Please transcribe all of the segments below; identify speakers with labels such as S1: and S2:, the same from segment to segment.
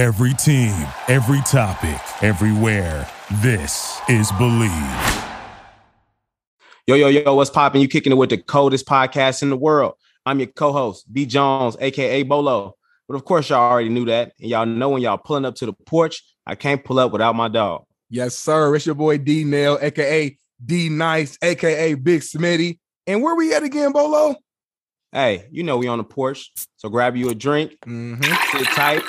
S1: Every team, every topic, everywhere. This is Believe.
S2: Yo, yo, yo, what's popping? You kicking it with the coldest podcast in the world. I'm your co-host, B Jones, aka Bolo. But of course, y'all already knew that. And y'all know when y'all pulling up to the porch, I can't pull up without my dog.
S3: Yes, sir. It's your boy D Nail, aka D Nice, aka Big Smitty. And where we at again, Bolo?
S2: Hey, you know we on the porch. So grab you a drink,
S3: Mm-hmm.
S2: sit tight,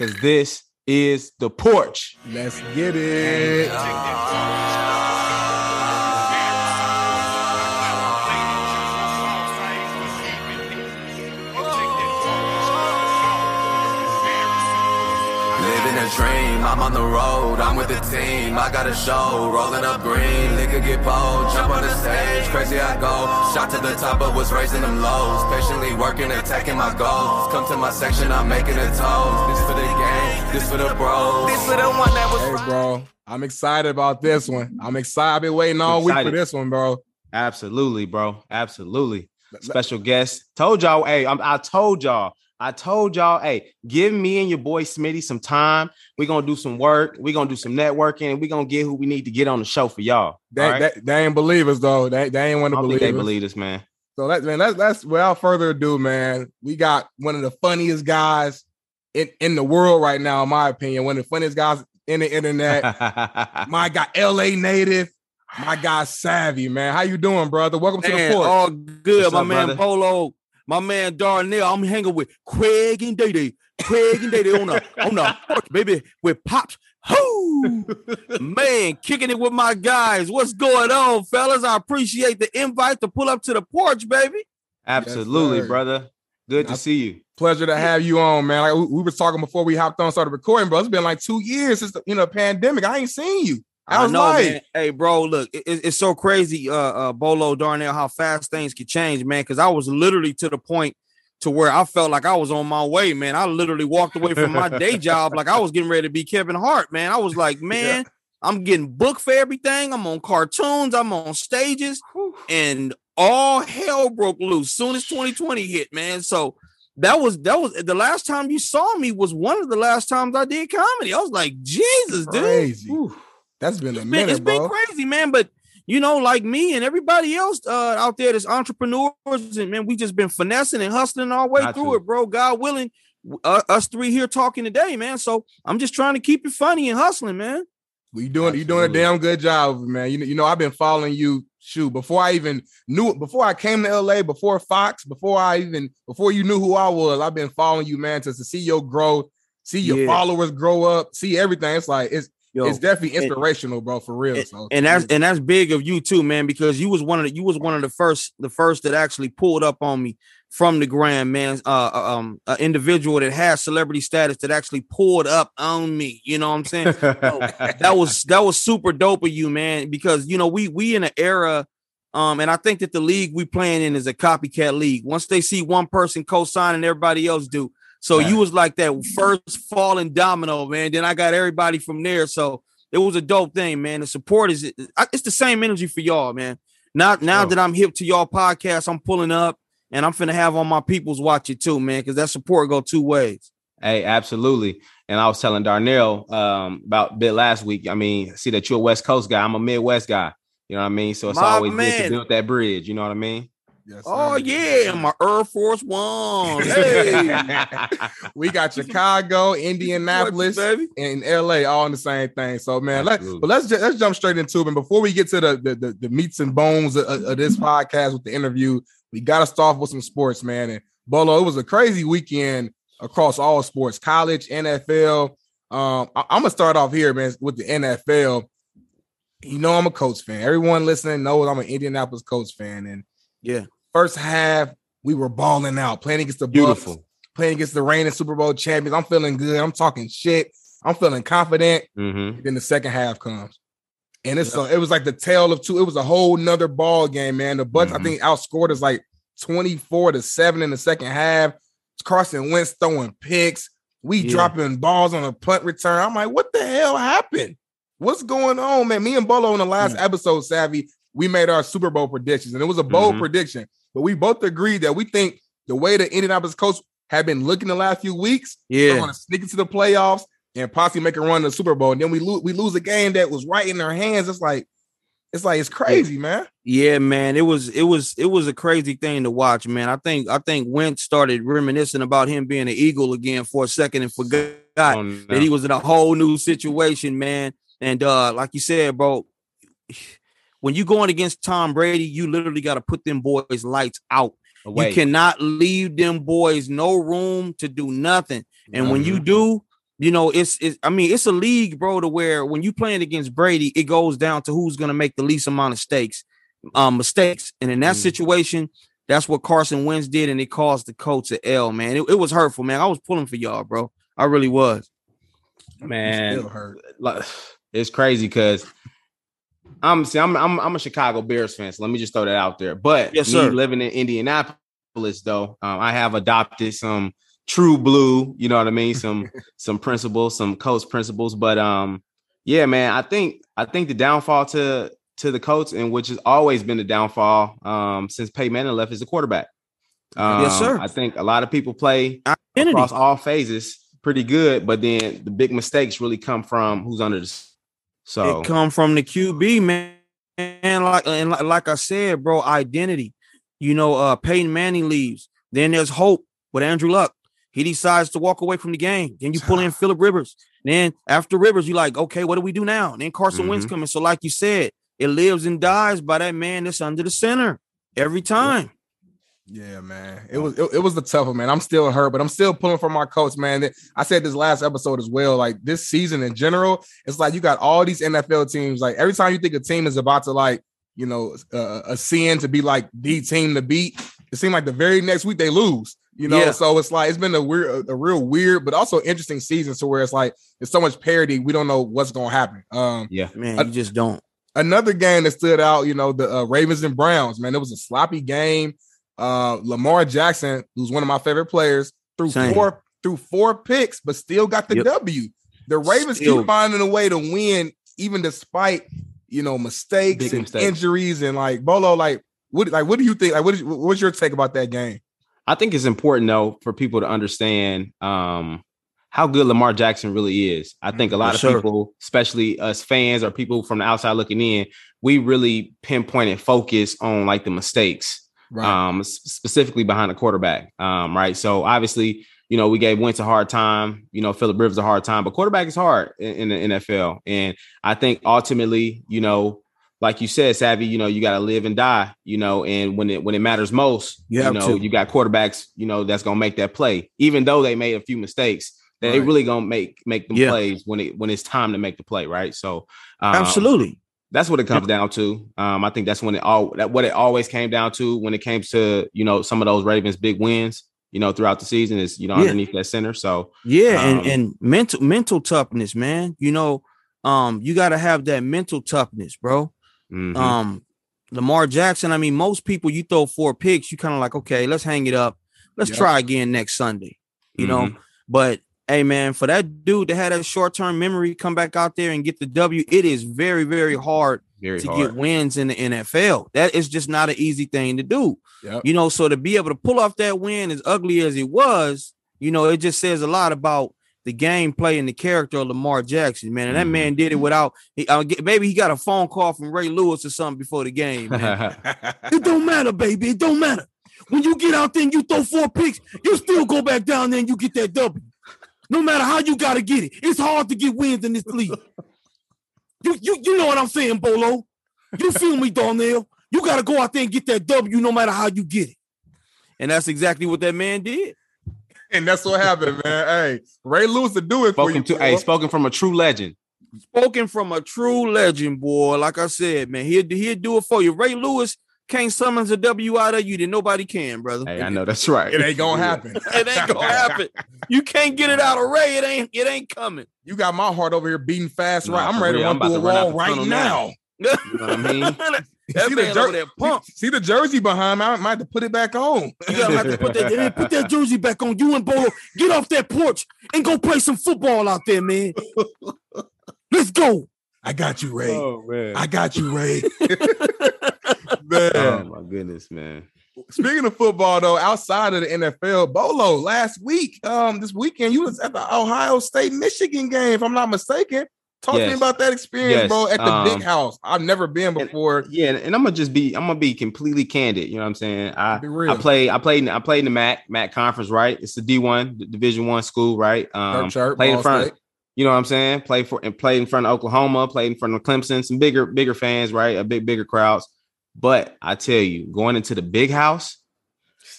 S2: because this is the porch.
S3: Let's get it.
S4: Living a dream, I'm on the road, I'm with the team, I got a show, rolling up green, liquor get bold, jump on the stage, crazy I go, shot to the top but was raising them lows, patiently working, attacking my goals, come to my section, I'm making a toast, this for the game, this for the bros, this for the one that was
S3: Hey, bro. I'm excited about this one. I'm excited. I've been waiting all week for this one, bro.
S2: Absolutely, bro. Absolutely. Special guest. Told y'all, hey, I'm, I told y'all, I told y'all, hey, give me and your boy Smitty some time. We're gonna do some work, we're gonna do some networking, and we're gonna get who we need to get on the show for y'all.
S3: They,
S2: all right?
S3: they, they ain't believers though. They, they ain't want
S2: I
S3: to believe.
S2: they
S3: us.
S2: believe this, man.
S3: So that man, that's that's without further ado, man. We got one of the funniest guys in, in the world right now, in my opinion. One of the funniest guys in the internet. my guy, LA native. My guy Savvy, man. How you doing, brother? Welcome to the
S5: Man,
S3: fort.
S5: all good.
S2: What's
S5: my
S2: up,
S5: man
S2: brother?
S5: Bolo, my man Darnell. I'm hanging with Craig and Day Day. Craig and Day Day on the on the porch, baby with pops. Whoo! man, kicking it with my guys. What's going on, fellas? I appreciate the invite to pull up to the porch, baby.
S2: Absolutely,
S3: sir.
S2: brother. Good to
S3: I-
S2: see you.
S3: Pleasure to have you on, man. Like we, we were talking before we hopped on, started recording, bro. It's been like two years since the you know pandemic. I ain't seen you. I was like,
S5: man. Hey, bro, look, it- it- it's so crazy, uh, uh, Bolo Darnell, how fast things can change, man. Because I was literally to the point to where I felt like I was on my way, man. I literally walked away from my day job like I was getting ready to be Kevin Hart, man. I was like, man, I'm getting booked for everything. I'm on cartoons, I'm on stages, and all hell broke loose soon as 2020 hit, man. So that was that was the last time you saw me was one of the last times I did comedy. I was like, Jesus, dude.
S3: Crazy. That's been a
S5: It's been,
S3: minute,
S5: it's been crazy, man. But you know, like me and everybody else uh, out there, that's entrepreneurs, and man, we just been finessing and hustling our way
S2: Got
S5: through
S2: to.
S5: it, bro. God willing, uh, us three here talking today, man. So I'm just trying to keep it funny and hustling, man.
S3: Well, you doing you doing a damn good job, man. You know, you know, I've been following you. Shoot, before I even knew, before I came to LA, before Fox, before I even before you knew who I was, I've been following you, man, to, to see your growth, see your
S5: Yeah.
S3: followers grow up, see everything. It's like it's
S5: Yo,
S3: it's definitely
S5: and-
S3: inspirational, bro, for real.
S5: and,
S3: So
S5: and that's and that's big of you too, man, because you was one of the you was one of the first the first that actually pulled up on me from the gram, man. Uh, uh, um, an individual that has celebrity status that actually pulled up on me. You know what I'm saying? that was that was super dope of you, man. Because you know we we in an era, um, and I think that the league we playing in is a copycat league. Once they see one person co-signing, everybody else do. So
S2: Right.
S5: you was like that first falling domino, man. Then I got everybody from there. So it was a dope thing, man. The support is it's the same energy for y'all, man. Now now
S3: Sure.
S5: that I'm hip to y'all podcast, I'm pulling up and I'm finna have all my peoples watch it too, man, because that support go two ways.
S2: Hey, absolutely. And I was telling Darnell um, about bit last week. I mean, see that you're a West Coast guy. I'm a Midwest guy. You know what I mean? So it's
S5: My
S2: always good to build that bridge. You know what I mean?
S3: Yes,
S5: Oh yeah, my Air Force One. Hey,
S3: we got Chicago, Indianapolis, and LA all in the same thing. So man, let, but let's ju- let's jump straight into it. And before we get to the the, the, the meats and bones of, of this podcast with the interview, we got to start off with some sports, man. And Bolo, it was a crazy weekend across all sports, college, NFL. Um, I, am gonna start off here, man, with the NFL. You know, I'm a Colts fan. Everyone listening knows I'm an Indianapolis Colts fan. And
S5: Yeah.
S3: First half, we were balling out, playing against the Bucs
S2: Beautiful.
S3: playing against the reigning Super Bowl champions. I'm feeling good. I'm talking shit. I'm feeling confident.
S2: Mm-hmm.
S3: Then the second half comes. And it's so it was like the tale of two. It was a whole nother ball game, man. The Bucs,
S2: Mhm.
S3: I think, outscored us like 24 to 7 in the second half. Carson Wentz throwing picks. We
S5: Yeah.
S3: dropping balls on a punt return. I'm like, what the hell happened? What's going on, man? Me and Bolo in the last
S5: Mm.
S3: episode, Savvy, we made our Super Bowl predictions, and it was a bold
S2: Mhm.
S3: prediction. But we both agreed that we think the way the Indianapolis Colts have been looking the last few weeks.
S5: Yeah.
S3: We're going to sneak into the playoffs and possibly make a run to the Super Bowl. And then we lose we lose a game that was right in their hands. It's like it's like it's crazy, man.
S5: Yeah, man. It was it was it was a crazy thing to watch, man. I think I think Wentz started reminiscing about him being an Eagle again for a second and forgot
S2: Oh, no.
S5: that he was in a whole new situation, man. And uh, like you said, bro, when you're going against Tom Brady, you literally got to put them boys lights out.
S2: Away.
S5: You cannot leave them boys no room to do nothing. And when you
S2: Mhm.
S5: do, you know, it's, it's I mean, it's a league, bro, to where when you playing against Brady, it goes down to who's gonna make the least amount of stakes, um, mistakes. And in that
S2: Mm.
S5: situation, that's what Carson Wentz did, and it caused the Colts L, man. It, it was hurtful, man. I was pulling for y'all, bro. I really was.
S2: man.
S3: Still hurt.
S2: like, it's crazy because I'm see, I'm I'm I'm a Chicago Bears fan, so let me just throw that out there. But
S5: Yes,
S2: me
S5: sir.
S2: living in Indianapolis, though, um, I have adopted some true blue, you know what I mean, some some principles, some Colts principles. But um, yeah, man, I think I think the downfall to to the Colts, and which has always been the downfall um since Peyton Manning left, is the quarterback. Um,
S5: Yes, sir.
S2: I think a lot of people play
S5: Identity.
S2: across all phases pretty good, but then the big mistakes really come from who's under the. So
S5: It come from the QB, man. And like and like, like I said, bro, identity. You know, uh Peyton Manning leaves. Then there's hope with Andrew Luck. He decides to walk away from the game. Then you pull in Philip Rivers. Then after Rivers, you're like, okay, what do we do now? And then Carson Wentz
S2: Mhm.
S5: coming. So, like you said, it lives and dies by that man that's under the center every time.
S3: Yeah, man. It was it, it was the tough one, man. I'm still hurt, but I'm still pulling for my Colts, man. I said this last episode as well. Like this season in general, it's like you got all these NFL teams. Like every time you think a team is about to like, you know, uh, ascend to be like the team to beat, it seems like the very next week they lose. You know,
S5: Yeah.
S3: so it's like it's been a weird, a, a real weird, but also interesting season. to where it's like there's so much parity, we don't know what's gonna happen. Um,
S2: yeah,
S5: Man,
S3: I-
S5: you just don't.
S3: another game that stood out, you know, the uh, Ravens and Browns, man, it was a sloppy game. Uh, Lamar Jackson, who's one of my favorite players, threw
S5: Same.
S3: four through four picks, but still got the
S5: Yep.
S3: W. The Ravens
S5: Still.
S3: keep finding a way to win, even despite you know mistakes
S2: Big
S3: and
S2: mistakes.
S3: injuries and like Bolo. Like, what like what do you think? Like, what is, what's your take about that game?
S2: I think it's important though for people to understand um how good Lamar Jackson really is. I think a lot
S5: Yes,
S2: of
S5: sir.
S2: people, especially us fans or people from the outside looking in, we really pinpoint and focus on like the mistakes. Um, specifically behind the quarterback. Um, right. So obviously, you know, we gave Wentz a hard time, you know, Philip Rivers a hard time, but quarterback is hard in, in the NFL. And I think ultimately, you know, like you said, Savvy, you know, you got to live and die, you know, and when it when it matters most,
S5: You have
S2: know,
S5: to.
S2: you got quarterbacks, you know, that's gonna make that play, even though they made a few mistakes. They
S3: Right.
S2: really gonna make make them
S5: Yeah.
S2: plays when it when it's time to make the play, right? So um,
S5: Absolutely.
S2: That's what it comes down to. Um, I think that's when it all that what it always came down to when it came to you know some of those Ravens big wins, you know, throughout the season is you know
S5: Yeah.
S2: underneath that center. So
S5: Yeah,
S2: Um,
S5: and, and mental mental toughness, man. You know, um, you gotta have that mental toughness, bro.
S2: mhm.
S5: Um, Lamar Jackson. I mean, most people you throw four picks, you kind of like, okay, let's hang it up. Let's
S3: Yep.
S5: try again next Sunday. You know,
S2: Mhm.
S5: but hey, man, for that dude to have that short term memory, come back out there and get the W, it is very, very hard
S2: very
S5: to
S2: hard.
S5: get wins in the NFL. That is just not an easy thing to do.
S3: Yep.
S5: You know, so to be able to pull off that win as ugly as it was, you know, it just says a lot about the gameplay and the character of Lamar Jackson, man. And that
S2: Mhm.
S5: man did it without he, uh, maybe he got a phone call from Ray Lewis or something before the game. Man. it don't matter, baby. It don't matter. When you get out there and you throw four picks, you still go back down there and you get that W. No matter how you gotta get it, it's hard to get wins in this league. You you you know what I'm saying, Bolo? You feel me, Darnell? You gotta go out there and get that W no matter how you get it. And that's exactly what that man did.
S3: and that's what happened, man. Hey, Ray Lewis to do it for you.
S2: spoken to hey, spoken from a true legend.
S5: Spoken from a true legend, boy. Like I said, man, he'll, he'll do it for you. Ray Lewis can't summons a W out of you that nobody can, brother.
S2: Hey, I know that's right.
S3: it ain't gonna happen.
S5: It ain't gonna happen. You can't get it out of Ray. It ain't. It ain't coming.
S3: You got my heart over here beating fast,
S2: Nah,
S3: right? I'm ready
S2: real.
S3: to
S2: I'm
S3: run through a
S2: to run
S3: wall right now.
S2: now. You know what I mean?
S3: see, the
S5: man
S3: jer-
S5: over pump.
S3: see the jersey behind me. I might have to put it back on.
S5: You gotta have to put that, put that jersey back on. You and Bolo, get off that porch and go play some football out there, man. Let's go.
S3: I got you, Ray.
S2: Oh man.
S3: I got you, Ray.
S2: Oh my goodness, man.
S3: Speaking of football, though, outside of the NFL, Bolo, last week, um, this weekend, you was at the Ohio State Michigan game, if I'm not mistaken. Talk to me about that experience,
S2: Yes.
S3: bro, at the
S2: Um,
S3: big house. I've never been before.
S2: Yeah, and I'm gonna just be I'm gonna be completely candid. You know what I'm saying? I. I play I played I played in the MAC MAC conference, right? It's the D1 the Division One school, right? Um,
S3: chirp,
S2: played in front.
S3: State.
S2: You know what I'm saying? Played for and played in front of Oklahoma, played in front of Clemson, some bigger bigger fans, right? A big bigger crowds. But I tell you, going into the big house,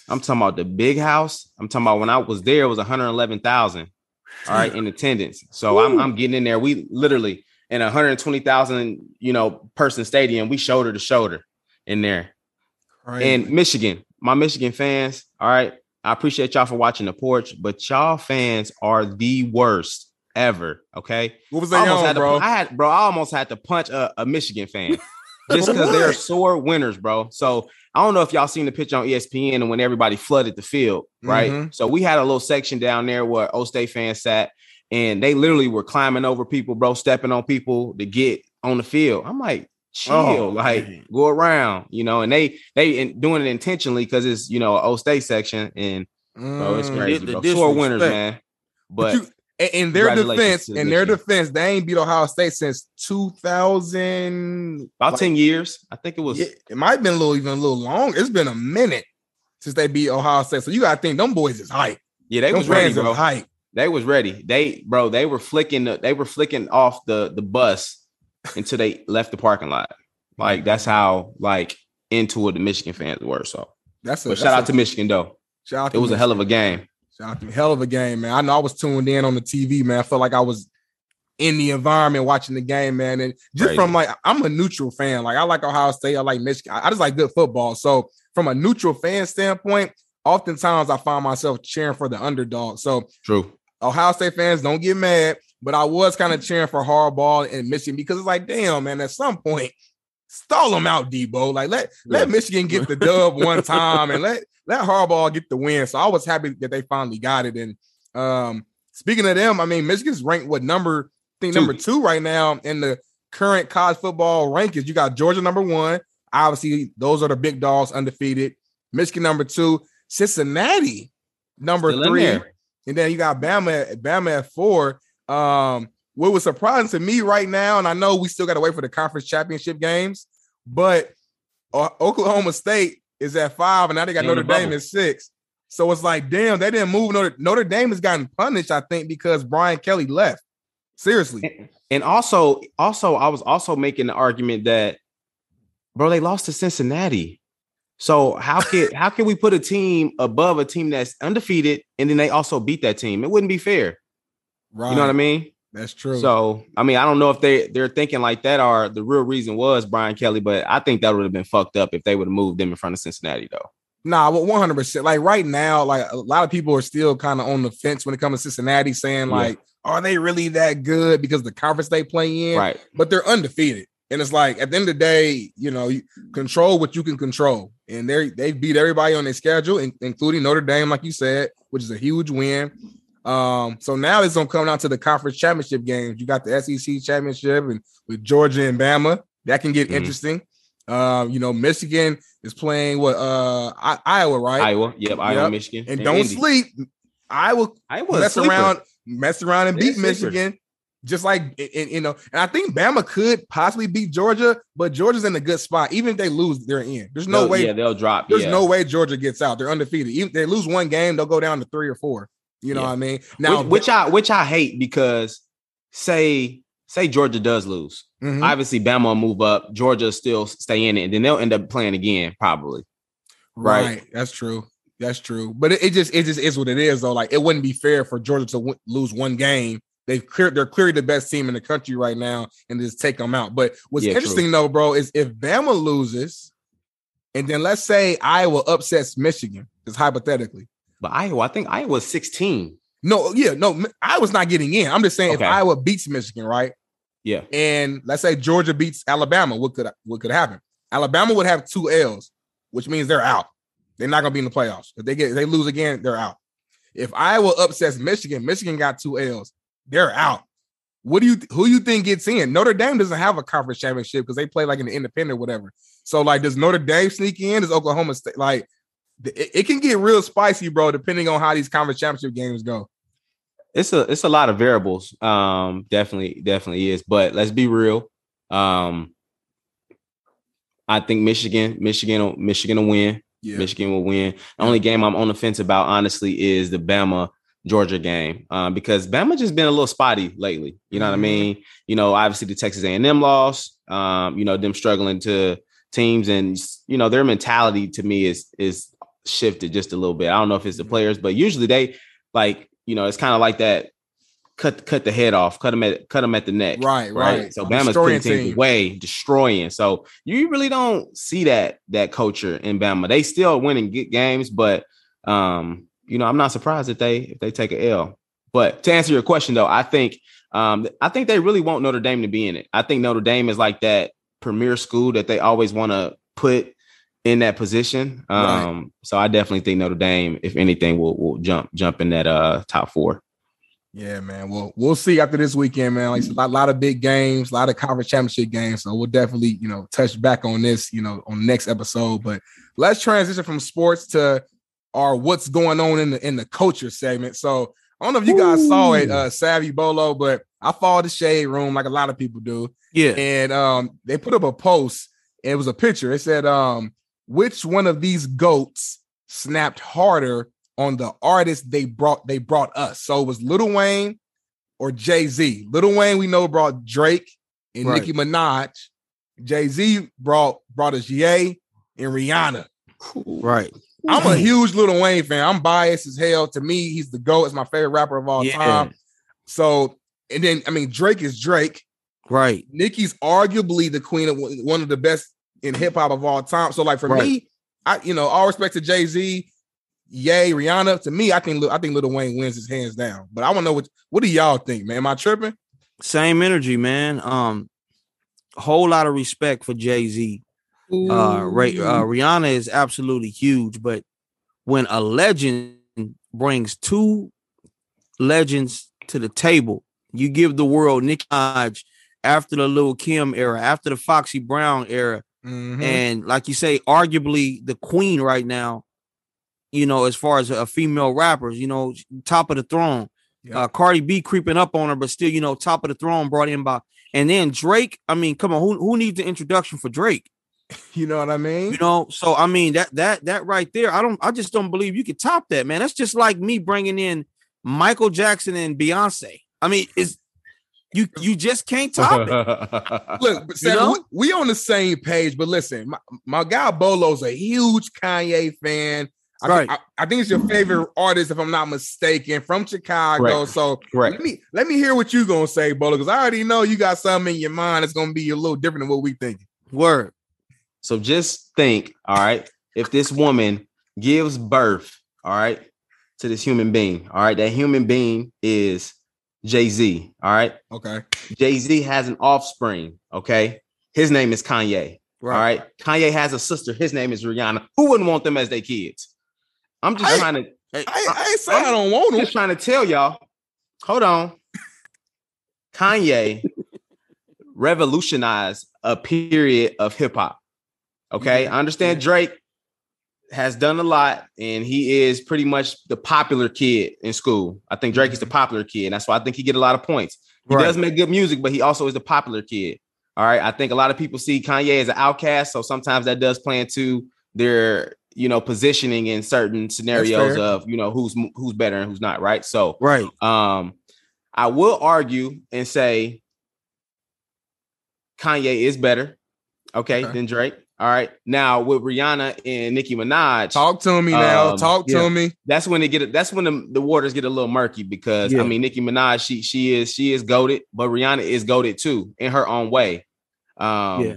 S2: I'm talking about the big house. I'm talking about when I was there, it was 111,000. All right, in attendance. So I'm I'm getting in there. We literally in a 120,000, you know, person stadium, we shoulder to shoulder in there.
S3: Crazy.
S2: And Michigan, my Michigan fans, all right. I appreciate y'all for watching the porch, but y'all fans are the worst ever. Okay.
S3: what was
S2: I
S3: they
S2: almost
S3: on,
S2: had to,
S3: bro?
S2: I had, bro, I almost had to punch a, a Michigan fan just because they're sore winners, bro. So I don't know if y'all seen the pitch on ESPN and when everybody flooded the field, right?
S3: Mhm.
S2: So we had a little section down there where O State fans sat, and they literally were climbing over people, bro, stepping on people to get on the field. I'm like, chill,
S5: Oh,
S2: like
S5: man.
S2: go around, you know. And they they in, doing it intentionally because it's you know O State section, and bro, it's
S3: Mm.
S2: crazy, bro. Sore winners, man.
S3: But
S2: But
S3: you, in- their defense, in their
S2: Michigan.
S3: defense, they ain't beat Ohio State since 2000.
S2: about
S3: like,
S2: ten years, I think it was.
S3: Yeah, it might have been a little even a little long. It's been a minute since they beat Ohio State. So you gotta think them boys is hype.
S2: Yeah, they
S3: Them
S2: was ready, bro.
S3: hype.
S2: They was ready. They bro, they were flicking the, they were flicking off the the bus until they left the parking lot. Like that's how like into it the Michigan fans were. So
S3: That's a
S2: but
S3: that's
S2: shout
S3: a-
S2: out to Michigan though.
S3: shout out
S2: It was a hell of a game.
S3: Shout out to hell of a game, man. I know I was tuned in on the TV, man. I felt like I was in the environment watching the game, man. And just
S2: Crazy.
S3: from like, I'm a neutral fan. Like, I like Ohio State. I like Michigan. I I just like good football. So, from a neutral fan standpoint, oftentimes I find myself cheering for the underdog. So,
S2: True.
S3: Ohio State fans, don't get mad, but I was kind of cheering for Harbaugh and Michigan because it's like, damn, man, at some point, stall them out, Debo. Like, let let Michigan get the dub one time and let let Harbaugh get the win. So I was happy that they finally got it. And um, speaking of them, I mean, Michigan's ranked what number? I think
S2: Two.
S3: number two right now in the current college football rankings. You got Georgia number one. Obviously, those are the big dogs, undefeated. Michigan number two. Cincinnati number
S2: Still
S3: three. And then you got Bama at Bama at four. Um, what was surprising to me right now, and I know we still got to wait for the conference championship games, but uh, Oklahoma State is at five, and now they got Notre Dame
S2: bubble.
S3: at six. So it's like, damn, they didn't move. Notre, Notre Dame has gotten punished, I think, because Brian Kelly left. Seriously.
S2: And also, also, I was also making the argument that, bro, they lost to Cincinnati. So how can how can we put a team above a team that's undefeated and then they also beat that team? It wouldn't be fair.
S3: Right.
S2: You know what I mean?
S3: That's true.
S2: So I mean, I don't know if they they're thinking like that or the real reason was Brian Kelly, but I think that would have been fucked up if they would have moved them in front of Cincinnati though.
S3: Nah, one hundred percent. Like right now, like a lot of people are still kind of on the fence when it comes to Cincinnati, saying
S2: Yeah.
S3: like, are they really that good because of the conference they play in?
S2: Right.
S3: But they're undefeated, and it's like at the end of the day, you know, you control what you can control, and they they beat everybody on their schedule, in- including Notre Dame, like you said, which is a huge win. Um, so now it's gonna come down to the conference championship games. You got the SEC championship and with Georgia and Bama, that can get
S2: Mhm.
S3: interesting. Um, you know, Michigan is playing what uh I- Iowa, right?
S2: Iowa. Yep, Iowa,
S3: Yep.
S2: Michigan.
S3: and don't
S2: Indy.
S3: sleep. Iowa
S2: Iowa
S3: mess
S2: sleeper.
S3: around, mess around and beat. Michigan. Just like and, you know, and I think Bama could possibly beat Georgia, but Georgia's in a good spot. Even if they lose, they're in. There's no
S2: They'll-
S3: way.
S2: Yeah, they'll drop.
S3: there's
S2: yeah.
S3: no way Georgia gets out. They're undefeated. Even if they lose one game, they'll go down to three or four. You know
S2: Yeah.
S3: what I mean? Now,
S2: which, which I which I hate because say say Georgia does lose.
S3: Mhm.
S2: Obviously, Bama will move up. Georgia still stay in it, and then they'll end up playing again, probably.
S3: right.
S2: right.
S3: That's true. That's true. But it, it just it just is what it is though. Like it wouldn't be fair for Georgia to w- lose one game. They've cleared. They're clearly the best team in the country right now, and just take them out. But what's
S2: Yeah, true.
S3: interesting though, bro, is if Bama loses, and then let's say Iowa upsets Michigan, just hypothetically.
S2: But Iowa, I think Iowa's 16.
S3: No, yeah, no, I was not getting in. I'm just saying
S2: Okay.
S3: if Iowa beats Michigan, right?
S2: Yeah.
S3: And let's say Georgia beats Alabama, what could what could happen? Alabama would have two L's, which means they're out. They're not gonna be in the playoffs. If they get if they lose again, they're out. If Iowa upsets Michigan, Michigan got two L's, they're out. What do you who you think gets in? Notre Dame doesn't have a conference championship because they play like an independent or whatever. So like, does Notre Dame sneak in? Does Oklahoma State like it, it can get real spicy, bro, depending on how these conference championship games go.
S2: It's a it's a lot of variables. Um, definitely, definitely is. But let's be real. Um, I think Michigan, Michigan, Michigan will win.
S3: Yeah.
S2: Michigan will win. The only game I'm on the fence about, honestly, is the Bama Georgia game um, because Bama just been a little spotty lately. You know what I
S3: Mhm.
S2: mean? You know, obviously the Texas A&M loss. Um, you know them struggling to teams, and you know their mentality to me is is shifted just a little bit. I don't know if it's the players, but usually they like you know it's kind of like that. Cut cut the head off, cut them at cut them at the neck.
S3: Right,
S2: Right.
S3: right.
S2: So Bama's putting teams away, destroying. So you really don't see that that culture in Bama. They still win and get games, but um, you know, I'm not surprised if they if they take a L. But to answer your question though, I think um I think they really want Notre Dame to be in it. I think Notre Dame is like that premier school that they always want to put in that position.
S3: Right.
S2: Um, so I definitely think Notre Dame, if anything, will will jump jump in that uh top four.
S3: Yeah, man. Well, we'll see after this weekend, man. Like a lot, lot of big games, a lot of conference championship games. So we'll definitely, you know, touch back on this, you know, on the next episode. But let's transition from sports to our what's going on in the in the culture segment. So I don't know if you guys saw it, uh, Savvy Bolo, but I followed the shade room like a lot of people do.
S5: Yeah.
S3: And um, they put up a post. And it was a picture. It said, um, which one of these goats snapped harder on the artist they brought they brought us? So it was Lil Wayne or Jay-Z. Lil Wayne, we know brought Drake and
S5: Right.
S3: Nicki Minaj. Jay-Z brought brought us Ye and Rihanna.
S5: Right.
S3: I'm a huge Lil Wayne fan. I'm biased as hell. To me, he's the GOAT. It's my favorite rapper of all
S5: Yeah.
S3: time. So, and then I mean, Drake is Drake.
S5: Right.
S3: Nicki's arguably the queen of one of the best in hip hop of all time. So, like for
S5: Right.
S3: me, I you know, all respect to Jay Z, Ye, Rihanna. To me, I think I think Lil Wayne wins his hands down. But I want to know what what do y'all think, man? Am I tripping?
S5: Same energy, man. Um, whole lot of respect for Jay Z. Uh, Ray, uh, Rihanna is absolutely huge, but when a legend brings two legends to the table, you give the world Nicki Minaj after the Lil Kim era, after the Foxy Brown era,
S3: Mhm.
S5: and like you say, arguably the queen right now. You know, as far as a female rappers, you know, top of the throne.
S3: Yeah.
S5: Uh, Cardi B creeping up on her, but still, you know, top of the throne brought in by. And then Drake. I mean, come on, who who needs the introduction for Drake?
S3: you know what I mean?
S5: You know, so I mean that that that right there, I don't, I just don't believe you could top that, man. That's just like me bringing in Michael Jackson and Beyonce. I mean, is you you just can't top it.
S3: Look, but Sam,
S5: know?
S3: we, we on the same page, but listen, my, my guy Bolo's a huge Kanye fan. I,
S5: Right.
S3: I, I think it's your favorite artist, if I'm not mistaken, from Chicago.
S2: Correct.
S3: So
S2: Correct.
S3: let me let me hear what you're gonna say, Bolo, because I already know you got something in your mind that's gonna be a little different than what we thinking.
S5: Word.
S2: So just think, all right, if this woman gives birth, all right, to this human being, all right, that human being is Jay Z, all right.
S3: Okay.
S2: Jay Z has an offspring, okay. His name is Kanye, all right. Kanye has a sister. His name is Rihanna. Who wouldn't want them as their kids? I'm just
S3: I-
S2: trying to,
S5: Hey,
S3: I, I ain't saying I don't want
S2: I'm just trying to tell y'all. Hold on, Kanye revolutionized a period of hip hop. Okay, I understand Drake has done a lot, and he is pretty much the popular kid in school. I think Drake is the popular kid, and that's why I think he get a lot of points. He
S5: Right.
S2: does make good music, but he also is the popular kid. All right, I think a lot of people see Kanye as an outcast, so sometimes that does play into their you know positioning in certain scenarios of you know who's who's better and who's not. Right, so
S5: right.
S2: um, I will argue and say Kanye is better, okay,
S3: Okay.
S2: than Drake. All right. Now with Rihanna and Nicki Minaj,
S3: Talk to me now.
S2: Um,
S3: Talk to
S2: yeah.
S3: me.
S2: that's when they get that's when the, the waters get a little murky because I mean Nicki Minaj, she she is she is goaded, but Rihanna is goaded too in her own way. Um
S5: Yeah.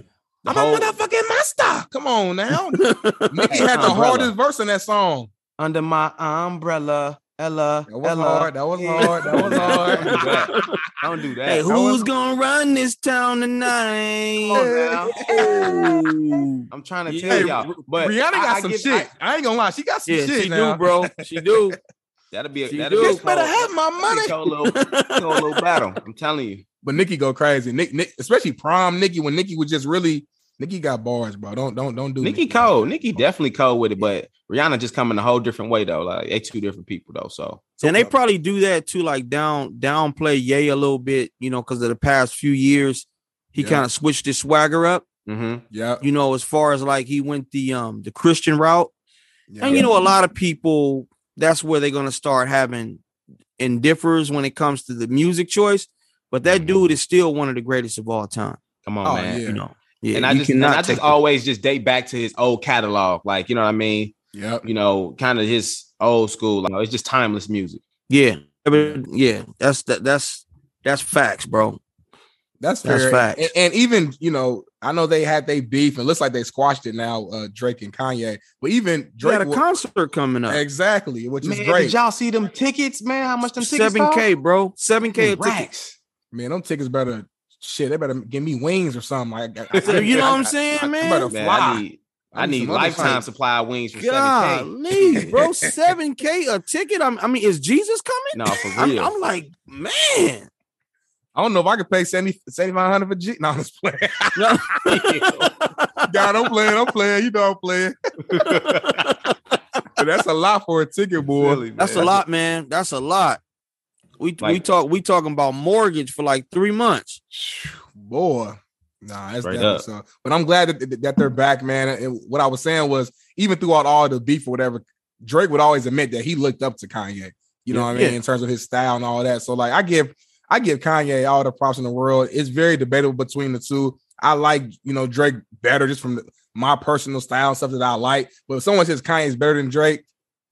S3: I'm
S2: whole-
S3: a motherfucking master. Come on now. Nicki had the
S2: Umbrella.
S3: hardest verse in that song.
S2: under my umbrella, Ella.
S3: That was
S2: Ella.
S3: hard. That was hard. That was hard.
S2: Don't do that. Don't do that.
S5: Hey,
S2: That was-
S5: who's gonna run this town tonight?
S2: Come on now.
S5: Oh.
S2: I'm trying to
S5: Yeah.
S2: tell y'all, but
S3: Rihanna got
S2: I
S3: some
S2: give-
S3: shit. I, ain't gonna lie, she got some
S5: Yeah,
S3: shit
S5: she
S3: now.
S5: do, bro. She do.
S2: That'll be a,
S5: She
S2: that'll
S5: do.
S2: be a
S3: Bitch better have my money.
S2: a cold little, cold little battle. I'm telling you.
S3: But Nicki go crazy. Nick, Nick, especially prom Nicki when Nicki was just really Nicki got bars, bro. Don't don't don't do
S2: Nicki cold. Nicki definitely cold with it, but Rihanna just coming a whole different way though. Like they two different people though. So
S5: and they probably do that to like down downplay Ye a little bit, you know, because of the past few years, he
S3: Yeah.
S5: kind of switched his swagger up.
S2: mhm.
S3: Yeah,
S5: You know, as far as like he went the um the Christian route,
S3: yeah.
S5: and you know, a lot of people that's where they're gonna start having indifference when it comes to the music choice. But that
S2: Mhm.
S5: dude is still one of the greatest of all time.
S2: come on,
S3: Oh,
S2: man.
S3: yeah.
S5: You know, yeah.
S2: And I just and I just always just date back to his old catalog. Like, you know what I mean?
S3: Yeah,
S2: You know, kind of his old school. Like, it's just timeless music.
S5: yeah, but yeah. That's that. That's that's facts, bro.
S3: That's
S5: That's
S3: fair.
S5: facts.
S3: And, and even you know, I know they had they beef, and it looks like they squashed it now. Uh, Drake and Kanye, but even
S5: Drake
S3: Drake
S5: had a
S3: wa-
S5: concert coming up.
S3: exactly, which
S2: Man,
S3: is great.
S2: did y'all see them tickets, man? How much them tickets
S5: Seven K, bro. Seven k
S2: cost?
S5: ticket.
S2: Racks.
S3: Man, them tickets better shit. They better give me wings or something. Like, I-
S5: You know what I'm
S3: I-
S5: saying,
S3: I- I
S5: man?
S3: better
S2: Man,
S3: fly.
S2: I need I
S3: I need
S2: need
S3: some other
S2: lifetime
S3: shit.
S2: supply of wings for seven
S5: Golly, bro, seven K a ticket. I'm, I mean, is Jesus coming?
S2: No, for
S5: I'm,
S2: real.
S5: I'm like, man.
S3: I don't know if I could pay 70 7500 for G. No, I'm just playing.
S5: No.
S3: God, I'm playing. I'm playing. You know I'm playing. But that's a lot for a ticket, boy.
S2: Silly,
S5: That's a lot, man. That's a lot. We we talk we talking about mortgage for like three months.
S3: Boy. Nah, that's
S2: Straight
S3: definitely so. But I'm glad that, that they're back, man. And what I was saying was, even throughout all the beef or whatever, Drake would always admit that he looked up to Kanye. You know
S5: Yeah.
S3: what I mean?
S5: Yeah.
S3: In terms of his style and all that. So, like, I give I give Kanye all the props in the world. It's very debatable between the two. I like, you know, Drake better just from the, my personal style and stuff that I like. But if someone says Kanye's better than Drake,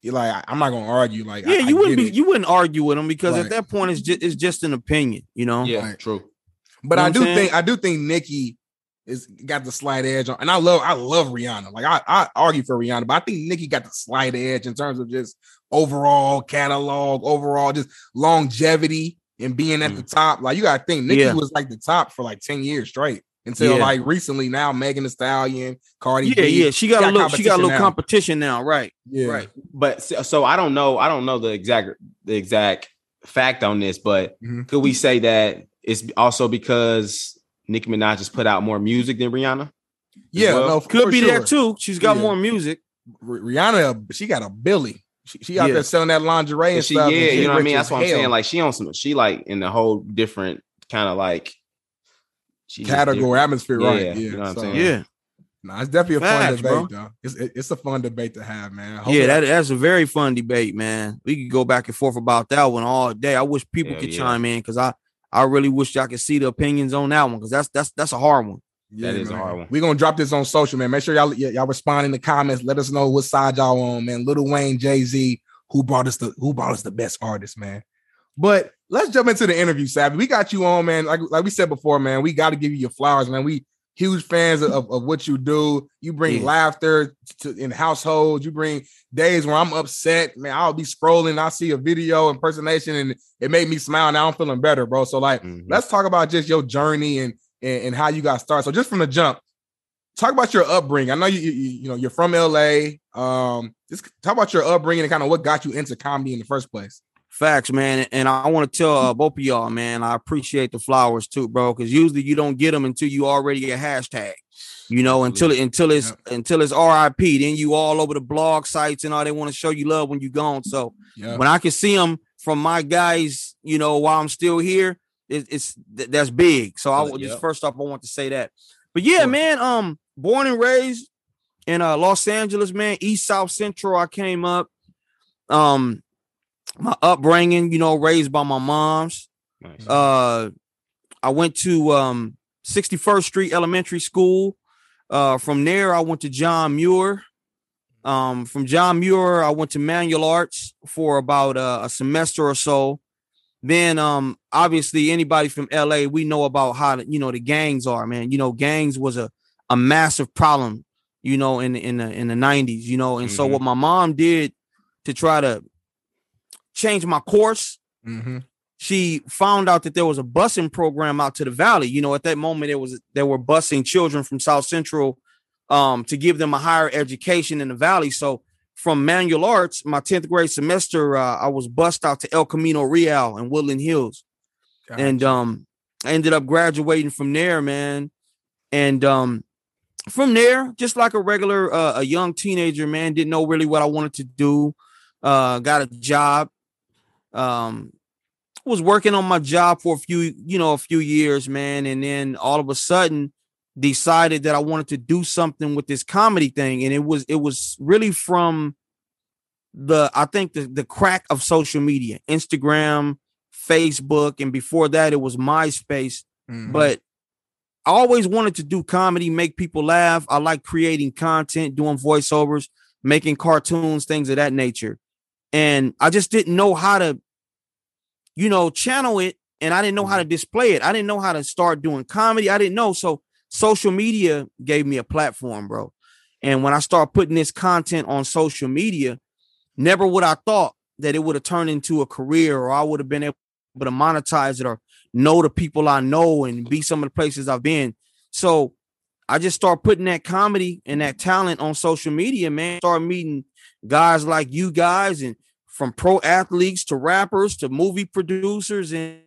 S3: you're like, I- I'm not gonna argue. Like,
S5: Yeah,
S3: I
S5: you wouldn't be
S3: it.
S5: you wouldn't argue with him because
S3: Right.
S5: at that point it's just it's just an opinion, you know.
S2: Yeah,
S3: Right.
S2: true.
S3: But
S5: You know
S3: I do
S5: saying?
S3: think I do think Nicki is got the slight edge on, and I love I love Rihanna. Like I, I argue for Rihanna, but I think Nicki got the slight edge in terms of just overall catalog, overall just longevity and being at the top. Like you gotta think Nicki
S5: Mm. Yeah.
S3: was like the top for like 10 years straight until
S5: Yeah.
S3: like recently now Megan Thee Stallion, Cardi
S5: Yeah,
S3: B.
S5: yeah. She got,
S3: got
S5: a little she got a little
S3: now.
S5: competition now, right?
S3: yeah.
S5: Right.
S2: But so, so I don't know. I don't know the exact the exact fact on this, but
S3: Mhm.
S2: could we say that it's also because Nicki Minaj has put out more music than Rihanna?
S3: Yeah,
S2: well.
S3: no,
S5: Could be
S3: sure.
S5: that too. She's got
S3: Yeah.
S5: more music.
S3: R- Rihanna, she got a Billy. She, she out
S5: Yeah.
S3: there selling that lingerie and
S2: And she,
S3: stuff.
S2: yeah, you know what I mean. That's what I'm
S3: hell.
S2: saying. Like she on some, she like in a whole different kind of like she
S3: category
S2: different.
S3: atmosphere,
S2: Yeah,
S3: right? Yeah,
S2: you know what I'm
S3: so-
S2: saying?
S5: Yeah.
S3: No, it's definitely a fun debate,
S5: bro.
S3: though. It's it- it's a fun debate to have, man. Hope
S5: Yeah, that, that's a very fun debate, man. We could go back and forth about that one all day. I wish people
S2: Hell
S5: could
S2: yeah.
S5: chime in because I I really wish I could see the opinions on that one because that's that's that's a hard one.
S2: That is a hard one.
S3: We're gonna drop this on social, man. Make sure y'all y'all respond in the comments. Let us know what side y'all on, man. Lil Wayne, Jay Z, who brought us the who brought us the best artist, man. But let's jump into the interview, Savvy. We got you on, man. Like, like we said before, man. We got to give you your flowers, man. We huge fans of, of, what you do. You bring
S5: Yeah.
S3: laughter to in households. You bring days where I'm upset, man. I'll be scrolling, I see a video impersonation, and it made me smile. Now I'm feeling better, bro. So like,
S2: Mhm.
S3: let's talk about just your journey and, and and how you got started. So just from the jump, talk about your upbringing. I know you you, you know you're from LA. Um, just talk about your upbringing and kind of what got you into comedy in the first place.
S5: Facts, man. And I want to tell uh, both of y'all, man, I appreciate the flowers too, bro. Because usually you don't get them until you already a hashtag. You know, until it until it's until it's RIP. Then you all over the blog sites and all they want to show you love when you gone. So
S3: Yeah,
S5: when I can see them from my guys, you know, while I'm still here, it, it's th- that's big. So I
S2: Yep.
S5: just first off, I want to say that. But yeah,
S3: Sure.
S5: man, um, born and raised in uh Los Angeles, man, East South Central. I came up. Um, my upbringing, you know, raised by my moms.
S2: Nice.
S5: Uh, I went to um 61st Street Elementary School. Uh, from there, I went to John Muir. Um, from John Muir, I went to Manual Arts for about uh, a semester or so. Then, um, obviously, anybody from LA, we know about how you know the gangs are, man. You know, gangs was a a massive problem, you know, in in the in the nineties, you know. And so,
S2: Mhm.
S5: what my mom did to try to change my course
S3: Mhm.
S5: she found out that there was a busing program out to the valley. You know, at that moment, it was they were busing children from South Central um, to give them a higher education in the valley. So from manual arts, my 10th grade semester, uh, I was bussed out to El Camino Real in Woodland Hills. And um, I ended up graduating from there, man. And um, from there, just like a regular uh, a young teenager, man, didn't know really what I wanted to do. Uh, got a job. Um, was working on my job for a few, you know, a few years, man, and then all of a sudden decided that I wanted to do something with this comedy thing, and it was it was really from the I think the the crack of social media, Instagram, Facebook, and before that it was MySpace. Mm-hmm. But I always wanted to do comedy, make people laugh. I like creating content, doing voiceovers, making cartoons, things of that nature. And I just didn't know how to, you know, channel it. And I didn't know how to mm-hmm. display it. I didn't know how to start doing comedy. I didn't know. So social media gave me a platform, bro. And when I start putting this content on social media, never would I thought that it would have turned into a career or I would have been able to monetize it or know the people I know and be some of the places I've been. So I just start putting that comedy and that talent on social media, man. Start meeting guys like you guys and from pro athletes to rappers to movie producers. And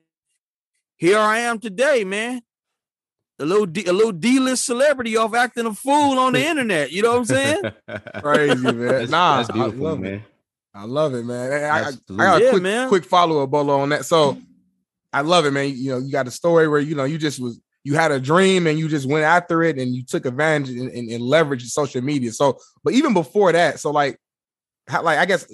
S5: here I am today, man. A little D, a little D-list celebrity off acting a fool on the internet. You know what I'm saying?
S3: Crazy, man. That's, nah, that's beautiful, I love man. It. I love it, man. I, I, I got a yeah, quick, man. quick follow up, Bolo, on that. So I love it, man. You know, you got a story where you know you just was you had a dream and you just went after it and you took advantage and, and, and leveraged social media. So, but even before that, so like, how, like I guess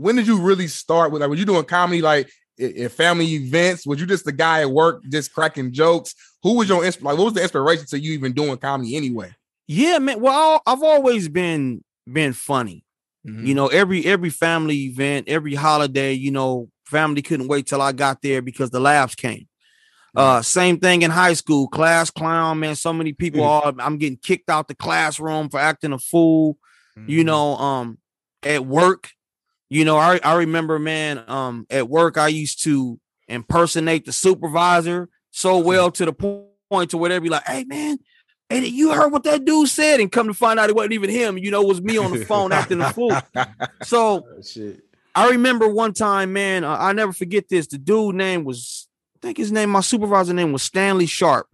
S3: when did you really start with like? Were you doing comedy like at family events? Was you just the guy at work just cracking jokes? Who was your like? What was the inspiration to you even doing comedy anyway?
S5: Yeah, man. Well, I've always been been funny. Mm-hmm. You know, every every family event, every holiday, you know, family couldn't wait till I got there because the laughs came. Uh, same thing in high school, class clown, man. So many people mm-hmm. are I'm getting kicked out the classroom for acting a fool. Mm-hmm. You know, um, at work, you know, I, I remember, man, um, at work, I used to impersonate the supervisor so well to the point to where they'd be like, hey man, and you heard what that dude said, and come to find out it wasn't even him, you know, it was me on the phone acting a fool. So oh, I remember one time, man, uh, I never forget this. The dude name was, I think his name, my supervisor name was Stanley Sharp.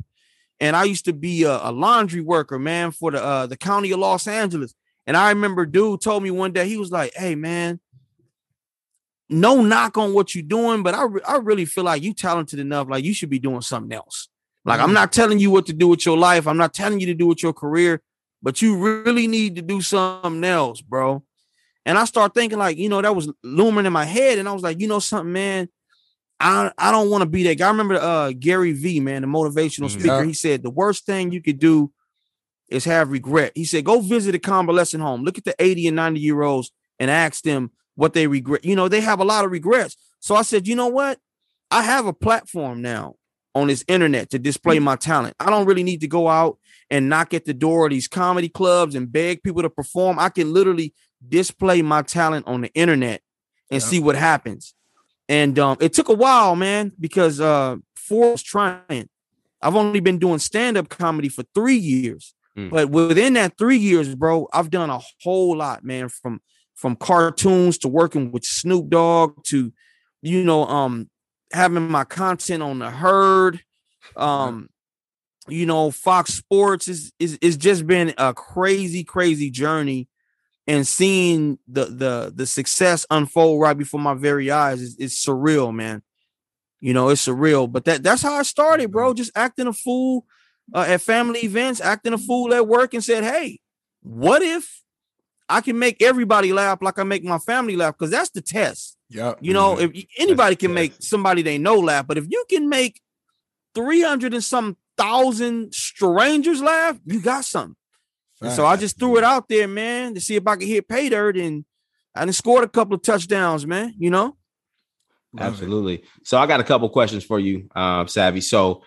S5: And I used to be a, a laundry worker, man, for the uh, the county of Los Angeles. And I remember dude told me one day, he was like, Hey, man, no knock on what you're doing, but I, re- I really feel like you talented enough. Like you should be doing something else. Like I'm mm-hmm. not telling you what to do with your life. I'm not telling you to do with your career, but you really need to do something else, bro. And I start thinking like, you know, that was looming in my head, and I was like, you know, something, man. I, I don't want to be that guy. I remember uh, Gary V, man, the motivational mm-hmm. speaker. He said the worst thing you could do is have regret. He said, go visit a convalescent home. Look at the 80 and 90 year olds and ask them what they regret. You know, they have a lot of regrets. So I said, you know what? I have a platform now on this internet to display my talent. I don't really need to go out and knock at the door of these comedy clubs and beg people to perform. I can literally display my talent on the internet and yeah. see what happens. And um, it took a while, man, because uh, for was trying. I've only been doing stand-up comedy for three years. Mm. But within that three years, bro, I've done a whole lot, man, from from cartoons to working with Snoop Dogg to, you know, um, having my content on the herd. Um, you know, Fox Sports is is is just been a crazy, crazy journey. And seeing the the the success unfold right before my very eyes is, is surreal, man. You know, it's surreal. But that that's how I started, bro. Just acting a fool uh, at family events, acting a fool at work, and said, "Hey, what if I can make everybody laugh like I make my family laugh because that's the test.
S3: Yeah.
S5: You know, mm-hmm. if anybody can make somebody they know laugh, but if you can make 300 and some thousand strangers laugh, you got something. so I just threw it out there, man, to see if I could hit pay dirt. And I done scored a couple of touchdowns, man, you know?
S2: Absolutely. So I got a couple questions for you, uh, Savvy. So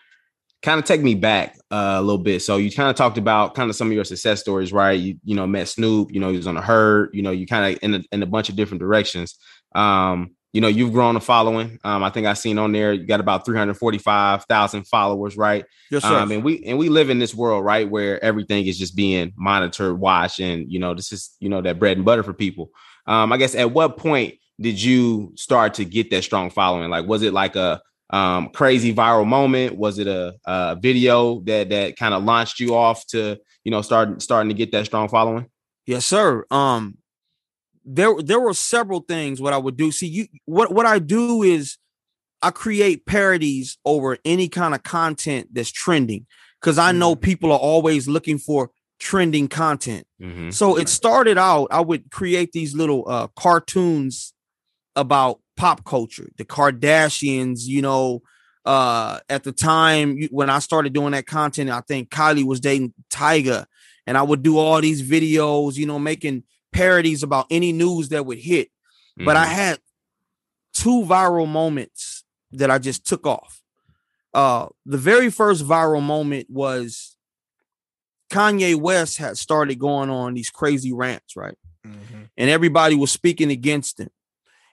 S2: kind of take me back uh, a little bit. So you kind of talked about kind of some of your success stories, right? You you know met Snoop, you know he was on a herd, you know you kind of in a, in a bunch of different directions. Um, you know you've grown a following. Um, I think I seen on there you got about three hundred forty five thousand followers, right? Yes, sir. Um, and we and we live in this world, right, where everything is just being monitored, watched, and you know this is you know that bread and butter for people. Um, I guess at what point did you start to get that strong following? Like, was it like a um, crazy viral moment? Was it a, a video that that kind of launched you off to you know start starting to get that strong following?
S5: Yes, sir. Um, there there were several things what I would do. See, you what what I do is I create parodies over any kind of content that's trending because I know
S2: Mm.
S5: people are always looking for trending content.
S2: Mhm.
S5: So it started out, I would create these little uh cartoons about pop culture, the Kardashians, you know. Uh at the time when I started doing that content, I think Kylie was dating Tyga, and I would do all these videos, you know, making parodies about any news that would hit. But I
S2: Mhm.
S5: had two viral moments that I just took off. Uh the very first viral moment was Kanye West had started going on these crazy rants, right? And everybody was speaking against him.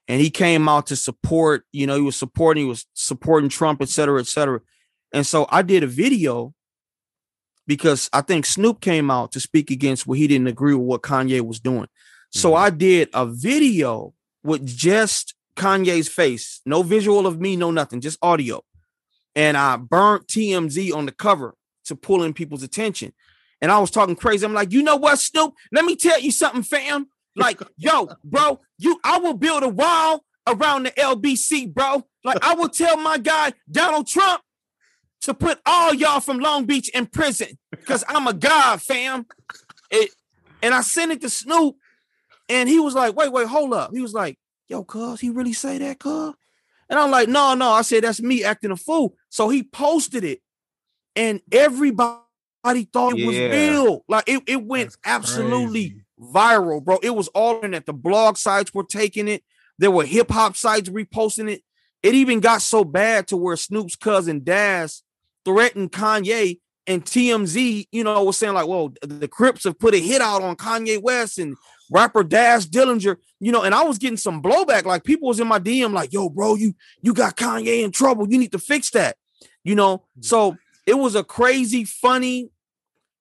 S5: And he came out to support, you know, he was supporting, he was supporting Trump, et cetera, et cetera. And so I did a video because I think Snoop came out to speak against what he didn't agree with what Kanye was doing. So
S2: Mhm.
S5: I did a video with just Kanye's face, no visual of me, no nothing, just audio. And I burnt TMZ on the cover to pull in people's attention. And I was talking crazy. I'm like, you know what, Snoop? Let me tell you something, fam. Like, yo, bro, you I will build a wall around the LBC, bro. Like, I will tell my guy Donald Trump to put all y'all from Long Beach in prison because I'm a god, fam. It, and I sent it to Snoop, and he was like, wait, wait, hold up. He was like, yo, cuz, he really say that, cuz? And I'm like, no, no. I said, that's me acting a fool. So he posted it, and everybody thought it was real. Like it, it went
S3: That's
S5: absolutely
S3: crazy.
S5: Viral, bro. It was all in that The blog sites were taking it. There were hip hop sites reposting it. It even got so bad to where Snoop's cousin Daz threatened Kanye and TMZ, you know, was saying like, "Whoa, the Crips have put a hit out on Kanye West and rapper Daz Dillinger." You know, and I was getting some blowback. Like people was in my DM, like, "Yo, bro, you you got Kanye in trouble. You need to fix that." You know, mm. so it was a crazy, funny,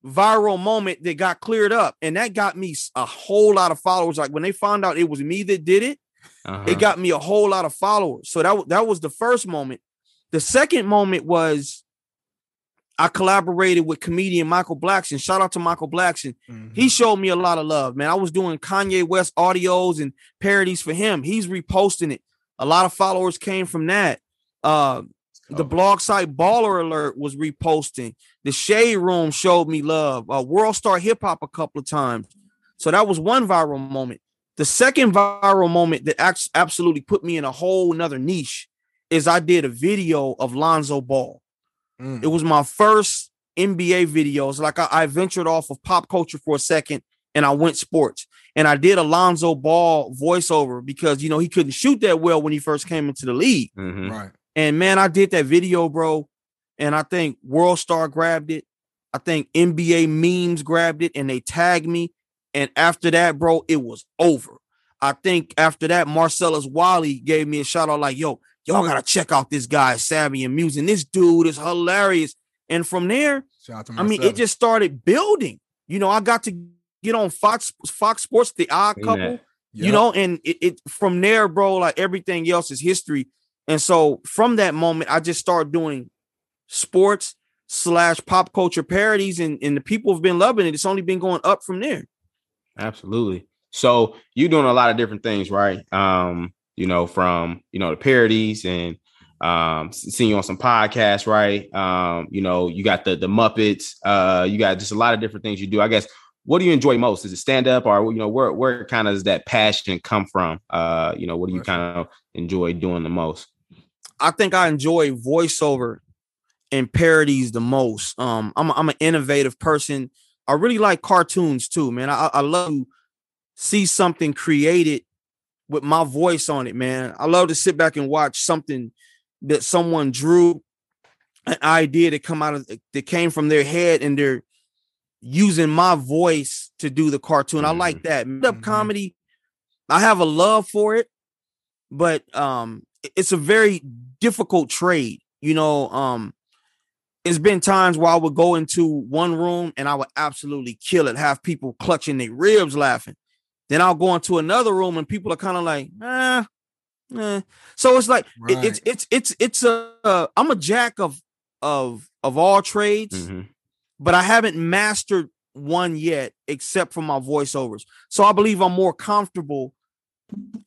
S5: viral moment that got cleared up, and that got me a whole lot of followers. Like when they found out it was me that did it,
S2: Uh-huh.
S5: it got me a whole lot of followers. So that that was the first moment. The second moment was I collaborated with comedian Michael Blackson. Shout out to Michael Blackson. He showed me a lot of love, man. I was doing Kanye West audios and parodies for him. He's reposting it. A lot of followers came from that. Uh, the blog site Baller Alert was reposting. The Shade Room showed me love. Uh, World Star Hip Hop a couple of times. So that was one viral moment. The second viral moment that act- absolutely put me in a whole nother niche is I did a video of Lonzo Ball.
S3: Mm.
S5: It was my first NBA videos. Like I, I ventured off of pop culture for a second and I went sports. And I did Alonzo Ball voiceover because you know he couldn't shoot that well when he first came into the league.
S2: Mhm.
S3: Right.
S5: And man, I did that video, bro. And I think World Star grabbed it. I think NBA memes grabbed it and they tagged me. And after that, bro, it was over. I think after that, Marcellus Wiley gave me a shout out like, yo, y'all gotta check out this guy, Savvy Amusing. This dude is hilarious. And from there,
S3: Shout out to
S5: I mean, it just started building. You know, I got to get on Fox Fox Sports, the odd couple
S2: that.
S5: you know and it, it from there bro like everything else is history and so from that moment i just started doing sports slash pop culture parodies and, and the people have been loving it it's only been going up from there
S2: Absolutely. So you're doing a lot of different things, right? Um, you know, from you know the parodies and um seeing you on some podcasts, right? Um, you know, you got the the Muppets, uh, you got just a lot of different things you do. I guess what do you enjoy most? Is it stand up or you know, where where kind of does that passion come from? Uh, you know, what do you kind of enjoy doing the most?
S5: I think i enjoy voiceover and parodies the most. Um i'm, a, I'm an innovative person. I really like cartoons too man. I, I love to see something created with my voice on it man. I love to sit back and watch something that someone drew an idea that come out of that came from their head and they're using my voice to do the cartoon. I like that. Up
S3: Mhm.
S5: comedy i have a love for it but um it's a very difficult trade you know um it's been times where i would go into one room and i would absolutely kill it have people clutching their ribs laughing then i'll go into another room and people are kind of like eh, Eh. So it's like it- it's it's it's it's a uh, I'm a jack of of of all trades,
S2: Mhm.
S5: but I haven't mastered one yet, except for my voiceovers. So I believe I'm more comfortable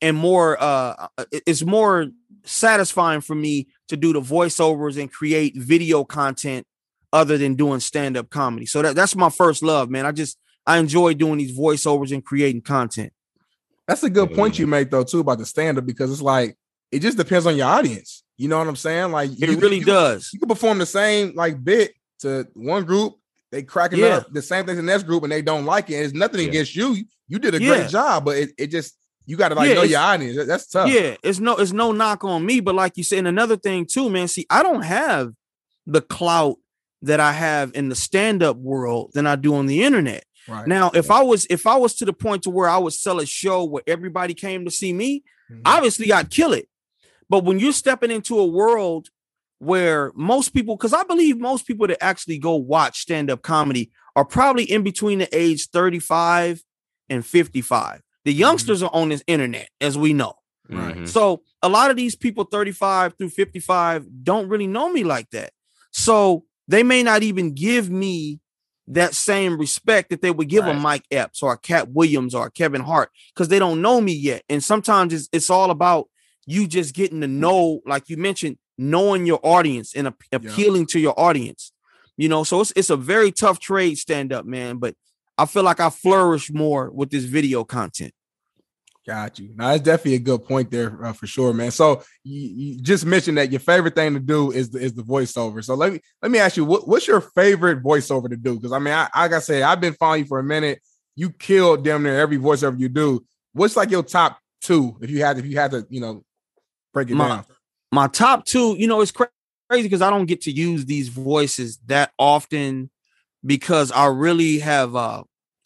S5: and more uh it's more satisfying for me to do the voiceovers and create video content other than doing stand-up comedy. So that, that's my first love, man. I just I enjoy doing these voiceovers and creating content.
S3: That's a good point you make though too about the stand up because it's like it just depends on your audience. You know what I'm saying? Like
S5: It
S3: you,
S5: really
S3: you,
S5: does.
S3: You can perform the same like bit to one group, they cracking
S5: Yeah.
S3: up the same thing to the next group, and they don't like it. It's nothing
S2: Yeah.
S3: against you. You did a
S5: Yeah.
S3: great job, but it, it just you got to like
S5: Yeah,
S3: know your audience. That's tough.
S5: Yeah, it's no it's no knock on me, but like you said, and another thing too, man. See, I don't have the clout that I have in the stand-up world than I do on the internet.
S3: Right.
S5: Now, if I was if I was to the point to where I would sell a show where everybody came to see me,
S3: Mhm.
S5: obviously I'd kill it. But when you're stepping into a world where most people, because I believe most people that actually go watch stand-up comedy are probably in between the age 35 and 55. The youngsters are on this internet, as we know.
S3: Right.
S2: Mhm.
S5: So a lot of these people 35 through 55 don't really know me like that. So they may not even give me that same respect that they would give a Mike Epps or a Katt Williams or a Kevin Hart because they don't know me yet. And sometimes it's, it's all about you just getting to know, like you mentioned, knowing your audience and ap- appealing to your audience. You know, so it's it's a very tough trade stand up, man. But I feel like I flourish more with this video content.
S3: Got you. Now that's definitely a good point there uh, for sure, man. So you, you just mentioned that your favorite thing to do is the, is the voiceover. So let me let me ask you, what, what's your favorite voiceover to do? Because I mean, I, like I said, I've been following you for a minute. You killed damn near every voiceover you do. What's like your top two if you had if you had to you know break it
S5: My-
S3: down?
S5: my top two, you know, it's cra- crazy because I don't get to use these voices that often because I really have uh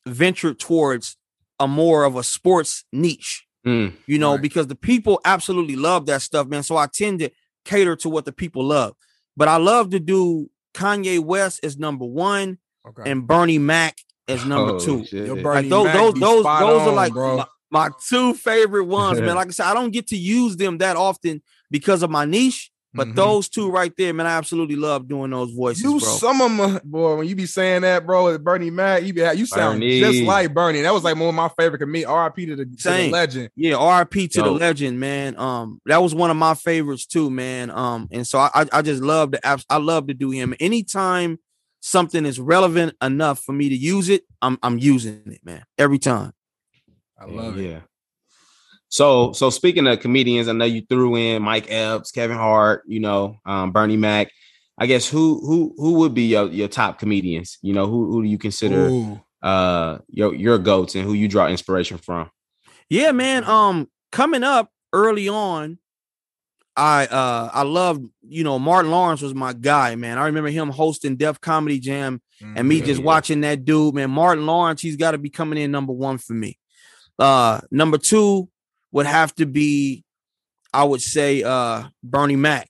S5: ventured towards a more of a sports niche,
S2: Mm.
S5: you know,
S3: Right.
S5: because the people absolutely love that stuff, man. So I tend to cater to what the people love. But I love to do Kanye West as number one
S3: Okay.
S5: and Bernie Mac as number
S2: Oh,
S5: two.
S2: shit.
S5: Like
S3: Bernie
S5: those,
S3: Mac
S5: those,
S3: be
S5: those,
S3: spot
S5: those are like my, my two favorite ones, man. Like I said, I don't get to use them that often because of my niche, but
S3: Mhm.
S5: those two right there, man, I absolutely love doing those voices,
S3: You
S5: bro.
S3: some of them, boy. When you be saying that, bro, Bernie Mac, you be you sound
S2: Bernie.
S3: just like Bernie. That was like one of my favorite comedians. R.I.P. to the, to the
S5: Same.
S3: legend.
S5: yeah, RIP to the legend, man. Um, that was one of my favorites too, man. Um, and so I, I, I just love to, abs- I love to do him. Anytime something is relevant enough for me to use it, I'm, I'm using it, man. Every time.
S3: I love it.
S2: So, so speaking of comedians, I know you threw in Mike Epps, Kevin Hart, you know, um, Bernie Mac. I guess who who who would be your, your top comedians? You know, who who do you consider
S3: Ooh.
S2: uh your your goats and who you draw inspiration from?
S5: Yeah, man. Um, coming up early on, I uh I loved, you know, Martin Lawrence was my guy, man. I remember him hosting Def Comedy Jam and me just watching that dude, man. Martin Lawrence, he's got to be coming in number one for me. Uh number two would have to be, I would say, uh Bernie Mac.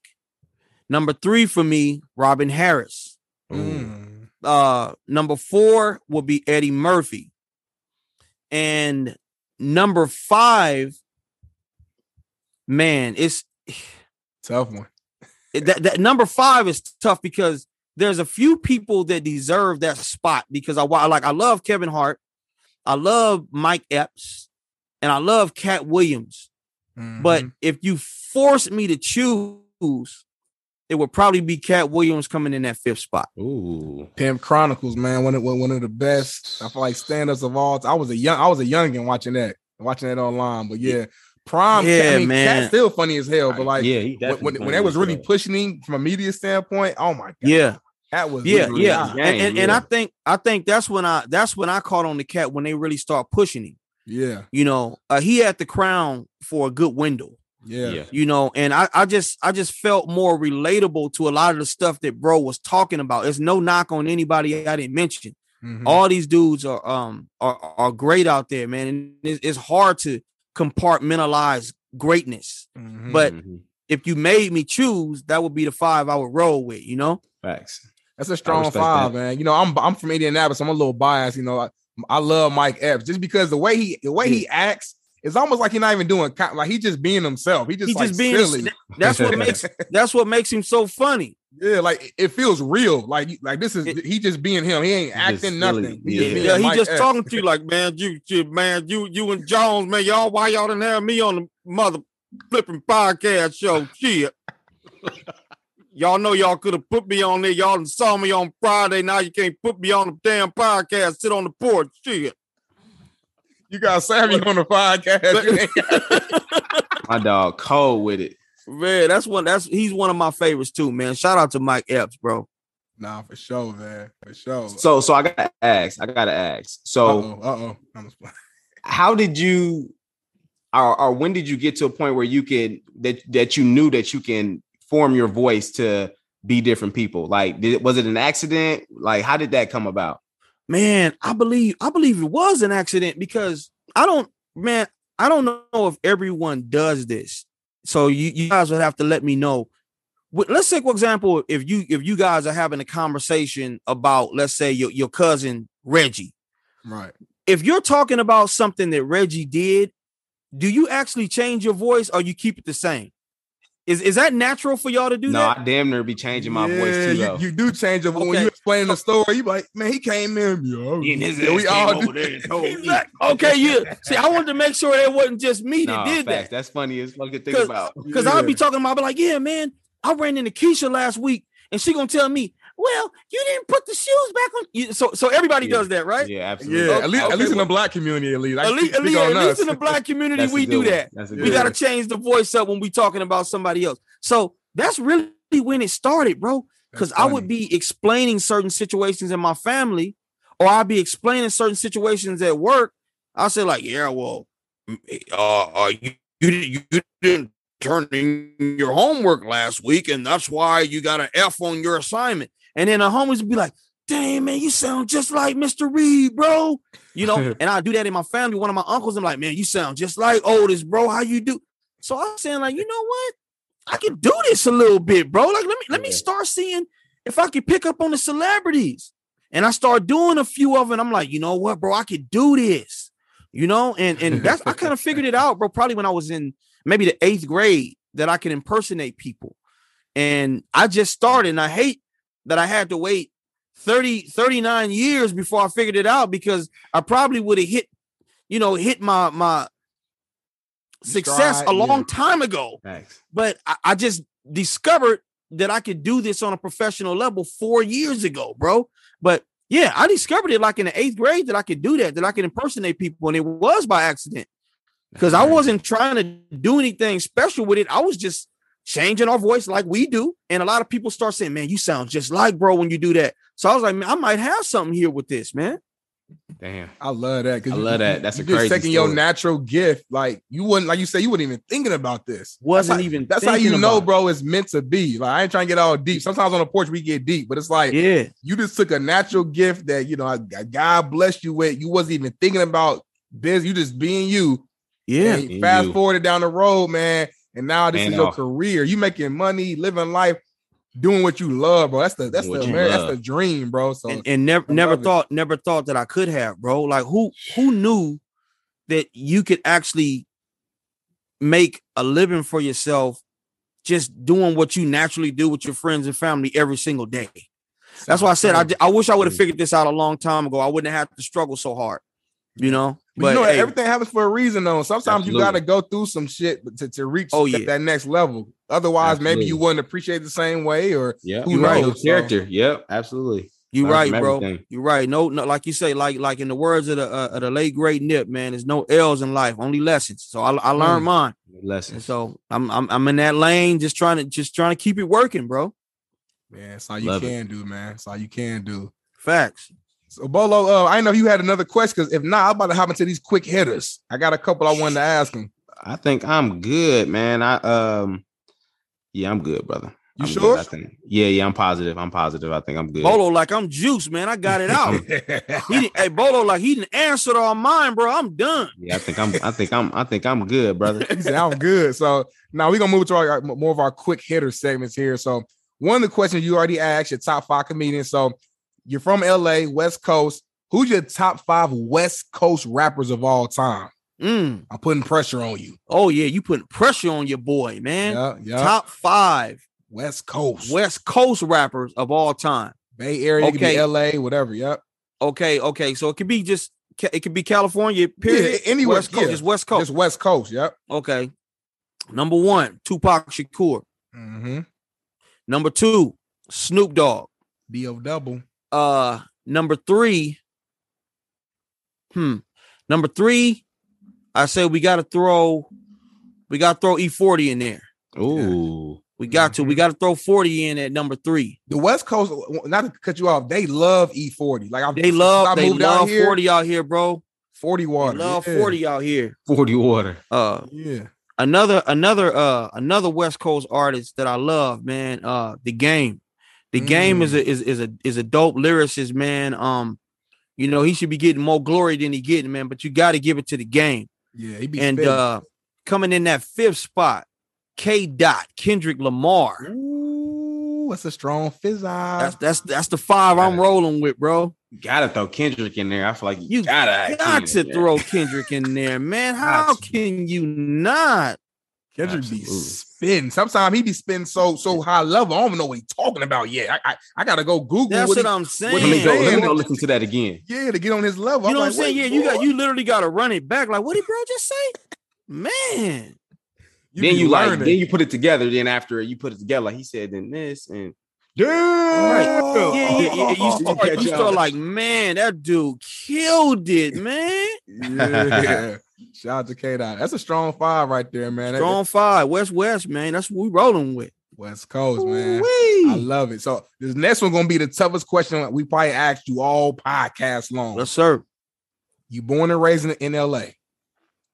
S5: Number three for me, Robin Harris.
S3: Mm.
S5: Uh number four will be Eddie Murphy. And number five, man, it's
S3: Tough one.
S5: that, that number five is tough because there's a few people that deserve that spot because I like I love Kevin Hart, I love Mike Epps, and I love Katt Williams. But
S3: Mhm.
S5: if you force me to choose, it would probably be Katt Williams coming in that fifth spot.
S2: Ooh.
S3: Pimp Chronicles, man, one of one one of the best. I feel like stand-ups of all. I was a young, I was a youngin watching that, watching that online. But yeah, prime.
S5: Yeah,
S3: I mean,
S5: man.
S3: Katt's still funny as hell. But like,
S2: yeah, he
S3: when,
S2: definitely
S3: when, when they was really
S2: hell.
S3: pushing him from a media standpoint, oh my god,
S5: Yeah,
S3: that was
S5: yeah, yeah.
S3: hot.
S2: game,
S5: And, and, and. I think I think that's when I that's when I caught on the cat when they really start pushing him.
S3: Yeah,
S5: You know, uh, he had the crown for a good window.
S3: yeah,
S2: Yeah.
S5: you know and I, I just i just felt more relatable to a lot of the stuff that bro was talking about it's no knock on anybody i didn't mention
S3: Mhm.
S5: all these dudes are um are, are great out there man and it's, it's hard to compartmentalize greatness
S3: Mhm.
S5: but-
S2: Mhm.
S5: if you made me choose that would be the five i would roll with you know
S2: facts.
S3: That's a strong five,
S2: that.
S3: man. You know, I'm I'm from Indianapolis. I'm a little biased. You know, I, I love Mike Epps just because the way he the way he acts it's almost like he's not even doing co- like he's just being himself. He just
S5: He
S3: like
S5: just being
S3: silly.
S5: that's what makes that's what makes him so funny.
S3: Yeah, like it feels real. Like like this is
S5: It-
S3: he just being him. He ain't
S2: He
S3: acting
S2: silly.
S3: nothing. He
S2: Yeah.
S3: just
S5: Yeah, he
S3: Mike
S5: just
S3: Epps.
S5: talking to you like, man, you, you, man, you, you and Jones, man, y'all, why y'all didn't have me on the mother flipping podcast show? Shit. y'all know y'all could have put me on there. Y'all saw me on Friday. Now you can't put me on the damn podcast. Sit on the porch. Shit.
S3: You got Sammy on the podcast.
S2: My dog cold with it.
S5: Man, that's one. That's he's one of my favorites too, man. Shout out to Mike Epps, bro.
S3: nah, for sure, man. For sure.
S2: So so I gotta ask. I gotta ask. So
S3: uh oh. I'm just playing.
S2: how did you or, or when did you get to a point where you could that that you knew that you can form your voice to be different people? Like did was it an accident? Like how did that come about?
S5: Man, I believe I believe it was an accident because I don't, man, I don't know if everyone does this. So you, you guys would have to let me know. Let's say, for example, if you if you guys are having a conversation about, let's say, your, your cousin Reggie.
S3: Right.
S5: If you're talking about something that Reggie did, do you actually change your voice or you keep it the same? Is is that natural for y'all to do
S2: no,
S5: that?
S2: I damn near be changing my voice too
S3: you,
S2: though.
S3: you do change it, but when you explain the story, you like, man, he came in. Yo, oh, yeah, we all do.
S5: Exact- okay, yeah. See, I wanted to make sure it wasn't just me that
S2: Nah,
S5: did
S2: facts.
S5: that.
S2: That's funny as fuck to think
S5: 'Cause-
S2: about.
S5: Because I'll be talking about, I'll be like, yeah, man, I ran into Keisha last week, and she gonna tell me, well, you didn't put the shoes back on. You- So, so everybody
S2: Yeah.
S5: does that, right?
S2: Yeah, absolutely.
S3: Yeah, at least
S5: Okay,
S3: at least in the black community, at least.
S5: At
S3: can
S5: least, at
S3: speak
S5: least, at least in the black community, we do
S2: one.
S5: that. We got to change the voice up when we talking about somebody else. So that's really when it started, bro. Because I would be explaining certain situations in my family, or I'd be explaining certain situations at work. I say like, yeah, well, mm, uh, uh you, you you didn't turn in your homework last week, and that's why you got an F on your assignment. And then the homies would be like, "Damn, man, you sound just like Mr. Reed, bro." You know, and I do that in my family. One of my uncles, I'm like, "Man, you sound just like Otis, bro. How you do?" So I'm saying, like, you know what? I can do this a little bit, bro. Like, let me let me start seeing if I can pick up on the celebrities. And I start doing a few of them. I'm like, you know what, bro? I could do this. You know, and and that's I kind of figured it out, bro. Probably when I was in maybe the eighth grade that I can impersonate people. And I just started, and I hate that I had to wait 30, 39 years before I figured it out because I probably would have hit, you know, hit my my success
S3: Stride,
S5: a long
S3: yeah.
S5: time ago
S2: Facts.
S5: but I, I just discovered that I could do this on a professional level four years ago, bro. But yeah, I discovered it like in the eighth grade that I could do that, that I could impersonate people, and it was by accident because I wasn't trying to do anything special with it. I was just changing our voice like we do, and a lot of people start saying, "Man, you sound just like bro when you do that." So I was like, "Man, I might have something here with this, man."
S2: Damn.
S3: I love that. 'cause
S2: I
S3: you-
S2: love
S3: you-
S2: that. That's
S3: you
S2: a
S3: just
S2: crazy
S3: taking your natural gift. Like you wouldn't, like you say, you wouldn't even thinking about this.
S5: Wasn't
S3: That's how-
S5: even
S3: That's how you know,
S5: it.
S3: bro. It's meant to be. Like I ain't trying to get all deep. Sometimes on the porch we get deep, but it's like
S5: Yeah,
S3: you just took a natural gift that you know a- a God blessed you with. You wasn't even thinking about this. You just being you.
S5: yeah.
S3: And fast
S2: you.
S3: forwarded down the road, man. And now this
S2: Man
S3: is your
S2: off.
S3: career. You making money, living life, doing what you love, bro. That's the that's
S2: What
S3: the
S2: you
S3: that's the dream, bro. So
S5: and, and never never
S3: love it.
S5: thought never thought that I could have, bro. Like who who knew that you could actually make a living for yourself just doing what you naturally do with your friends and family every single day. That's why I said I, I wish I would have figured this out a long time ago. I wouldn't have to struggle so hard, you know.
S3: But, you know,
S5: hey,
S3: everything happens for a reason, though. Sometimes you got to go through some shit to, to reach
S5: Oh,
S3: that,
S5: yeah.
S3: that next level. Otherwise, maybe you wouldn't appreciate the same way, or
S2: Yep.
S3: Who
S2: You right.
S3: knows?
S2: Character. Yep. Absolutely.
S5: you
S2: learn
S5: right, bro.
S2: everything.
S5: You're right. No, no, like you say, like like in the words of the uh, of the late great Nip, man, there's no L's in life, only lessons. So I, I learned
S3: Mm.
S5: mine. And
S2: Lessons.
S5: so I'm, I'm I'm in that lane, just trying to just trying to keep it working, bro.
S3: man, that's all you
S2: Love it.
S3: can do, man. That's all you can do.
S5: Facts.
S3: So, Bolo, uh, I didn't know if you had another question because if not, I'm about to hop into these quick hitters. I got a couple I wanted to ask him.
S2: I think I'm good, man. I um yeah, I'm good, brother.
S3: You
S2: I'm good,
S3: sure?
S2: I think. Yeah, yeah, I'm positive. I'm positive. I think I'm good.
S5: Bolo, like I'm juice, man. I got it out. he didn't, hey, Bolo, like he didn't answer all mine, bro. I'm done.
S2: Yeah, I think I'm I think I'm I think I'm good, brother.
S3: said, I'm good. So now we're gonna move to our more of our quick hitter segments here. So one of the questions you already asked, your top five comedians. So you're from LA, West Coast. Who's your top five West Coast rappers of all time?
S5: Mm.
S3: I'm putting pressure on you.
S5: Oh yeah, you putting pressure on your boy, man.
S3: Yeah, yeah.
S5: Top five
S3: West Coast,
S5: West Coast rappers of all time.
S3: Bay Area,
S5: Okay.
S3: be LA, whatever. Yep.
S5: Okay, okay. So it could be just it could be California, period.
S3: Yeah, anywhere,
S5: West Coast,
S3: yeah.
S5: just West Coast.
S3: Just West Coast. Yep.
S5: Okay. Number one, Tupac Shakur.
S3: Mm-hmm.
S5: Number two, Snoop Dogg.
S3: D of double.
S5: Uh, number three. Hmm. Number three, I say we got to throw, we got to throw E40 in there.
S2: Ooh.
S5: We got to, we got to throw 40 in at number three.
S3: The West Coast, not to cut you off, they love E40. Like I've,
S5: They love,
S3: I
S5: they
S3: moved out
S5: love
S3: here,
S5: 40 out here, bro.
S3: 40
S5: They
S3: water.
S5: love
S3: yeah.
S5: 40 out here.
S2: 40 water.
S5: Uh,
S3: Yeah.
S5: another another uh another West Coast artist that I love, man. Uh the game. The game is a is, is a is a dope lyricist, man. Um, you know, he should be getting more glory than he getting, man, but you got to give it to the game.
S3: Yeah. He be
S5: and
S3: spitting.
S5: uh coming in that fifth spot, K Dot, Kendrick Lamar.
S3: Ooh, that's a strong fizz
S5: That's that's that's the five I'm rolling with, bro.
S2: You gotta throw Kendrick in there. I feel like you,
S5: You
S2: gotta
S5: Got
S2: Kendrick
S5: to
S2: in
S5: throw Kendrick in there, man. How can you not?
S3: Kendrick be
S2: Absolutely.
S3: spitting. Sometimes he be spitting so so high level. I don't even know what he's talking about yet. I I, I gotta go Google
S5: That's
S3: what
S5: what,
S3: he-
S5: I'm
S2: Let
S5: saying.
S2: me go. Let me go listen to that again.
S3: yeah to get on his level.
S5: You know what I'm saying? Yeah, you got you literally got to run it back. Like, what did bro just say? Man,
S3: you
S2: then
S3: be
S2: you like, then you put it together. Then after you put it together, like he said, then this and damn.
S5: Right. yeah, yeah, yeah. You start, you start like, man, that dude killed it, man.
S3: yeah. Shout out to K Dot. That's a strong five right there, man. That-
S5: Strong five, West West, man. That's what we rolling with.
S3: West Coast, man. I love it. So this next one gonna be the toughest question we probably asked you all podcast long.
S5: Yes, sir.
S3: You born and raised in, LA.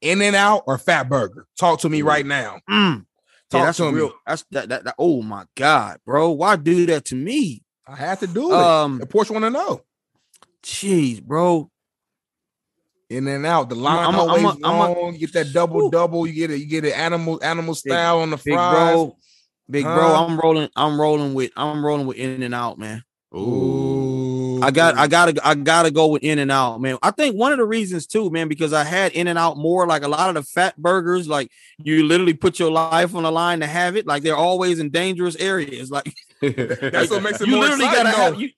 S3: In and out or Fat Burger? Talk to me right now.
S5: Mm.
S3: Talk
S5: Yeah, that's
S3: to
S5: a
S3: me.
S5: real. That's that, that. That. Oh my God, bro. Why do that to me?
S3: I had to do it.
S5: Um,
S3: the Porch want to know.
S5: jeez, bro.
S3: In and out. The line
S5: I'm a- I'm a-
S3: always
S5: I'm a-
S3: long. you get that double double. You get it. You get it animal animal style on the fries.
S5: Big bro. Big bro. I'm rolling. I'm rolling with. I'm rolling with In and Out, man.
S3: Ooh.
S5: I got I gotta I gotta go with In and Out, man. I think one of the reasons too, man, because I had In and Out more like a lot of the fat burgers, like you literally put your life on the line to have it, like they're always in dangerous areas. Like
S3: That's what makes it
S5: you
S3: more
S5: literally
S3: exciting.
S5: gotta have you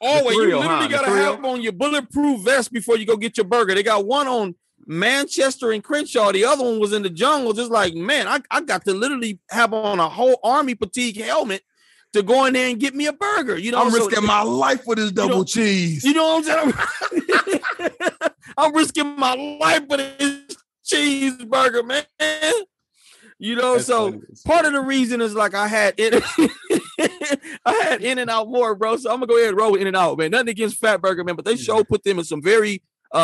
S5: always you literally
S2: huh?
S5: Gotta
S2: thrill.
S5: have on your bulletproof vest before you go get your burger. They got one on Manchester and Crenshaw. The other one was in the jungle. Just like man, I, I got to literally have on a whole army fatigue helmet to go in there and get me a burger. You know,
S3: I'm
S5: So-
S3: risking my life for this double
S5: know-
S3: cheese.
S5: you know what I'm saying? I'm, I'm risking my life for this cheeseburger, man. You know,
S2: That's
S5: so
S2: funny.
S5: part of the reason is like I had it. I had In and Out more, bro. So I'm gonna go ahead and roll with In and Out, man. Nothing against Fat Burger, man, but they show put them in some very uh,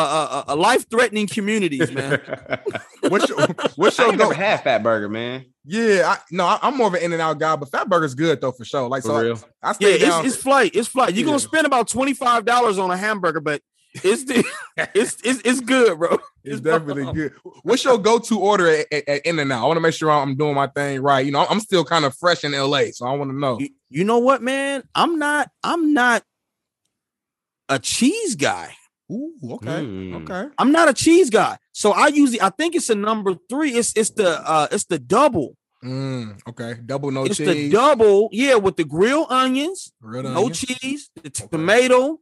S5: uh, uh life threatening communities, man.
S3: What's your what's
S2: I
S3: your
S2: ain't
S3: go?
S2: had Fat Burger, man.
S3: Yeah, I, no, I, am more of an In and Out guy, but Fat Burger's good though for sure. Like
S2: For
S3: so,
S2: real.
S3: I,
S5: Yeah,
S3: stay down.
S5: it's, it's flight. It's flight. You're
S3: Yeah.
S5: gonna spend about twenty five dollars on a hamburger, but it's the, it's, it's it's good, bro.
S3: It's definitely good. What's your go-to order at, at, at In and Out? I want to make sure I'm doing my thing right. You know, I'm still kind of fresh in LA, so I want to know.
S5: You, you know what, man? I'm not. I'm not a cheese guy.
S3: Ooh, okay,
S2: Mm.
S3: okay.
S5: I'm not a cheese guy. So I usually I think it's a number three. It's it's the uh it's the double.
S3: Mm, okay, double no
S5: it's
S3: cheese.
S5: It's the double, yeah, with the grilled onions,
S3: Real
S5: no
S3: onion.
S5: cheese, the tomato,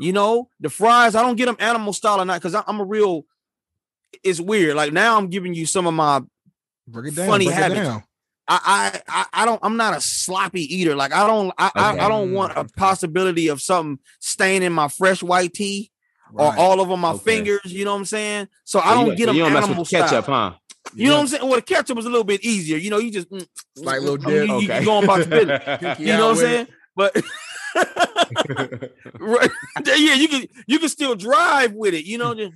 S5: you know, the fries. I don't get them animal style or not because I'm a real. It's weird. Like now, I'm giving you some of my.
S3: Break it down.
S5: funny
S3: break it
S5: habits.
S3: down.
S5: I I I- I don't. I'm not a sloppy eater. Like I don't. I I,
S2: Okay.
S5: I don't want a possibility of something staining my fresh white tea or all over my
S2: Okay.
S5: fingers. You know what I'm saying? So I don't
S2: you,
S5: get them
S2: you don't mess
S5: animal
S2: with ketchup,
S5: style.
S2: huh?
S5: You know what I'm saying? Well, the ketchup was a little bit easier. You know, you just mm,
S3: Like little
S5: I mean,
S3: dip.
S5: You, you
S2: Okay.
S5: going about the business.
S3: Pinky
S5: You know what I'm
S3: with
S5: saying? But right, yeah, you can you can still drive with it. You know, just-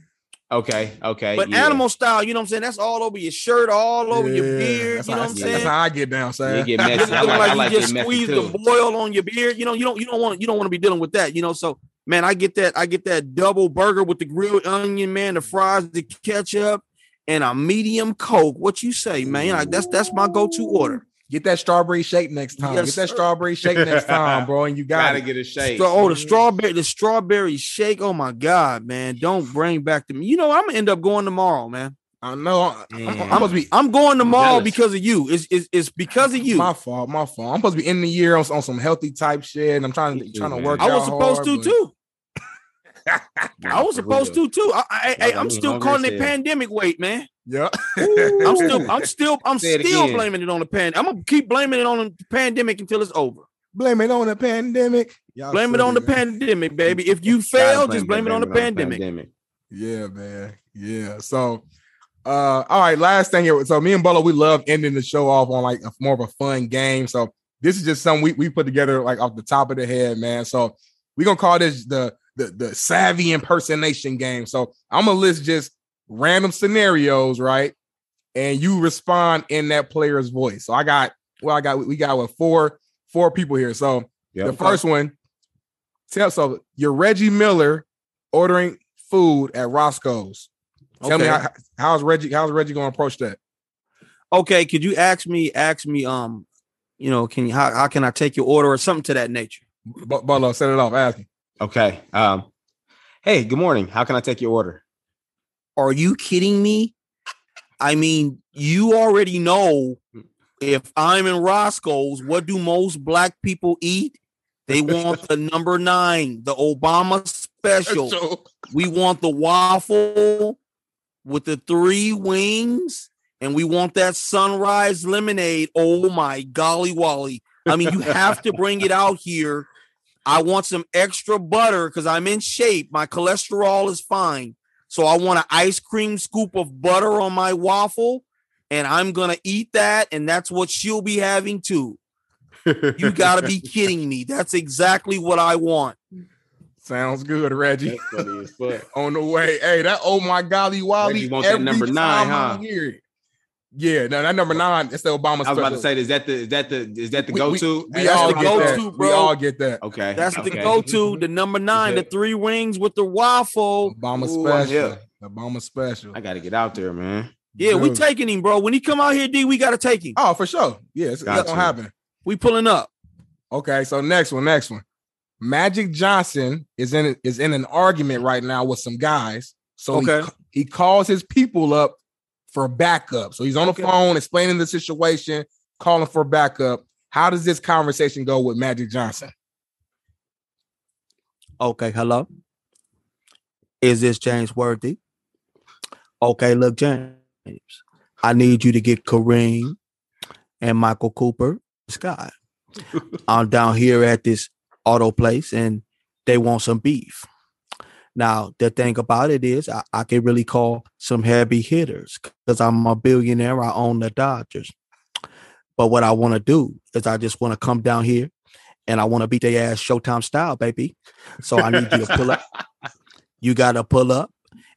S2: okay, okay.
S5: but
S2: yeah.
S5: animal style. You know what I'm saying? That's all over your shirt, all over your beard.
S3: That's
S5: You
S3: how,
S5: know what I'm
S3: that's,
S5: saying?
S3: how I get down,
S2: Yeah,
S3: sir.
S2: it get messy. I like,
S5: like,
S2: I like
S5: you just
S2: messy
S5: squeeze the boil on your beard. You know, you don't you don't want you don't want to be dealing with that. You know, so man, I get that I get that double burger with the grilled onion, man, the fries, the ketchup, and a medium coke. What you say, man? Like that's that's my go to order.
S3: Get that strawberry shake next time.
S5: Yes,
S3: Get that
S5: sir.
S3: strawberry shake next time, bro. And you got
S2: Gotta get a shake.
S5: So, oh, the mm-hmm. strawberry, the strawberry shake. Oh my god, man! Don't bring back to me. You know, I'm gonna end up going tomorrow, man.
S3: I know. I'm, I'm, supposed to be
S5: I'm going tomorrow
S2: jealous.
S5: because of you. It's, it's it's because of you.
S3: my fault. My fault. I'm supposed to be in the year on, on some healthy type shit, and I'm trying to trying to work.
S5: I was
S3: out
S5: supposed
S3: hard,
S5: to
S3: but-
S5: too. I was supposed to too. I, I, I, I'm still calling it pandemic weight, man.
S3: Yeah.
S5: I'm still, I'm still, I'm
S2: Say
S5: still
S2: again.
S5: blaming it on the pan. I'm gonna keep blaming it on the pandemic until it's over.
S3: blame it on the pandemic. Y'all
S5: Blame it on the pandemic, baby. If you
S2: Gotta
S5: fail, just blame it on the pandemic.
S3: Yeah, man. Yeah. So, uh, all right. Last thing here. So, me and Bolo, we love ending the show off on like a, more of a fun game. So, this is just something we, we put together like off the top of the head, man. So, we're gonna call this the the the savvy impersonation game. So, I'm gonna list just random scenarios, right? And you respond in that player's voice. So, I got well, I got we got what four four people here. So,
S2: Yeah.
S3: the first one, tell so you're Reggie Miller ordering food at Roscoe's. Tell me how, how's Reggie how's Reggie going to approach that?
S5: Okay, could you ask me, ask me, um, you know, can you how, how can I take your order or something to that nature?
S3: Bu- Butler, set it off. Ask him.
S2: Okay. Um, hey, good morning. How can I take your order?
S5: Are you kidding me? I mean, you already know mm. if I'm in Roscoe's, what do most black people eat? They want the number nine, the Obama special. We want the waffle with the three wings, and we want that sunrise lemonade. Oh my golly wally. I mean, you have to bring it out here. I want some extra butter because I'm in shape. My cholesterol is fine. So I want an ice cream scoop of butter on my waffle, and I'm gonna eat that, and that's what she'll be having too. You gotta be kidding me. That's exactly what I want.
S3: Sounds good, Reggie.
S2: That's funny as fuck.
S3: On the way. Hey, that oh my golly Wally.
S2: Reggie want that
S3: every
S2: number nine,
S3: time I
S2: huh?
S3: Hear it. Yeah, no, that number nine, it's the Obama
S2: I was about to say, is that the is that the is that the go to?
S3: We,
S5: Hey, that's
S3: all get
S5: go-to,
S3: that.
S5: bro.
S3: We all get that.
S2: Okay,
S5: That's the go-to. Mm-hmm. The number nine, the three rings with the waffle.
S3: Obama
S2: Ooh,
S3: special.
S2: here.
S3: Obama special.
S2: I got to get out there, man.
S5: Yeah, we taking him, bro. When he come out here, D, we gotta take him.
S3: Oh, for sure. Yeah, it's, it's gonna happen.
S5: We pulling up.
S3: Okay, so next one, next one. Magic Johnson is in is in an argument right now with some guys. So he
S5: Okay.
S3: ca- he, calls his people up for backup. So he's on the
S5: Okay.
S3: phone explaining the situation, calling for backup. How does this conversation go with Magic Johnson?
S5: Okay, hello. Is this James Worthy? Okay, look, James. I need you to get Kareem and Michael Cooper, Scott. I'm down here at this auto place and they want some beef. Now, the thing about it is, I, I can really call some heavy hitters because I'm a billionaire. I own the Dodgers. But what I want to do is, I just want to come down here and I want to beat their ass Showtime style, baby. So I need you to pull up. You got to pull up,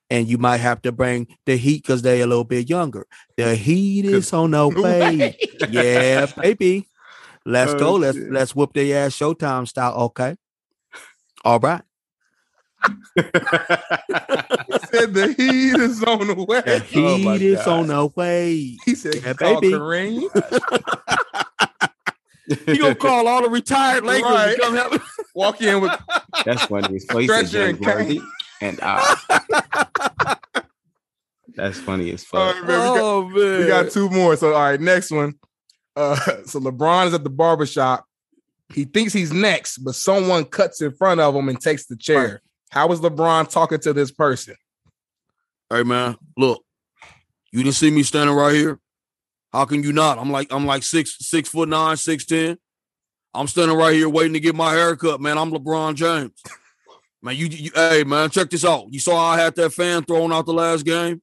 S5: and you might have to bring the heat because they're a little bit younger. The heat is on the way. yeah, baby. Let's
S2: Oh,
S5: go. Let's
S2: shit.
S5: let's whoop their ass Showtime style. Okay. All right.
S3: Said the heat is on the way.
S5: The
S2: Oh,
S5: heat is
S2: God.
S5: on the way.
S3: He said,
S5: Yeah,
S3: call
S5: baby.
S3: Kareem.
S5: You gonna call all the retired Lakers
S3: Right.
S5: to come help?
S3: Walk in with
S2: That's funny. as fuck. He said James
S3: and cane.
S2: Worthy, and uh, that's funny as fuck.
S3: right, man, we got-
S5: Oh man.
S3: We got two more. So, all right, next one. Uh, so LeBron is at the barbershop. He thinks he's next, but someone cuts in front of him and takes the chair. How is LeBron talking to this person?
S5: Hey man, look, you didn't see me standing right here. How can you not? I'm like I'm like six six foot nine, six ten. I'm standing right here waiting to get my haircut, man. I'm LeBron James. Man, you, you hey man, check this out. You saw I had that fan thrown out the last game.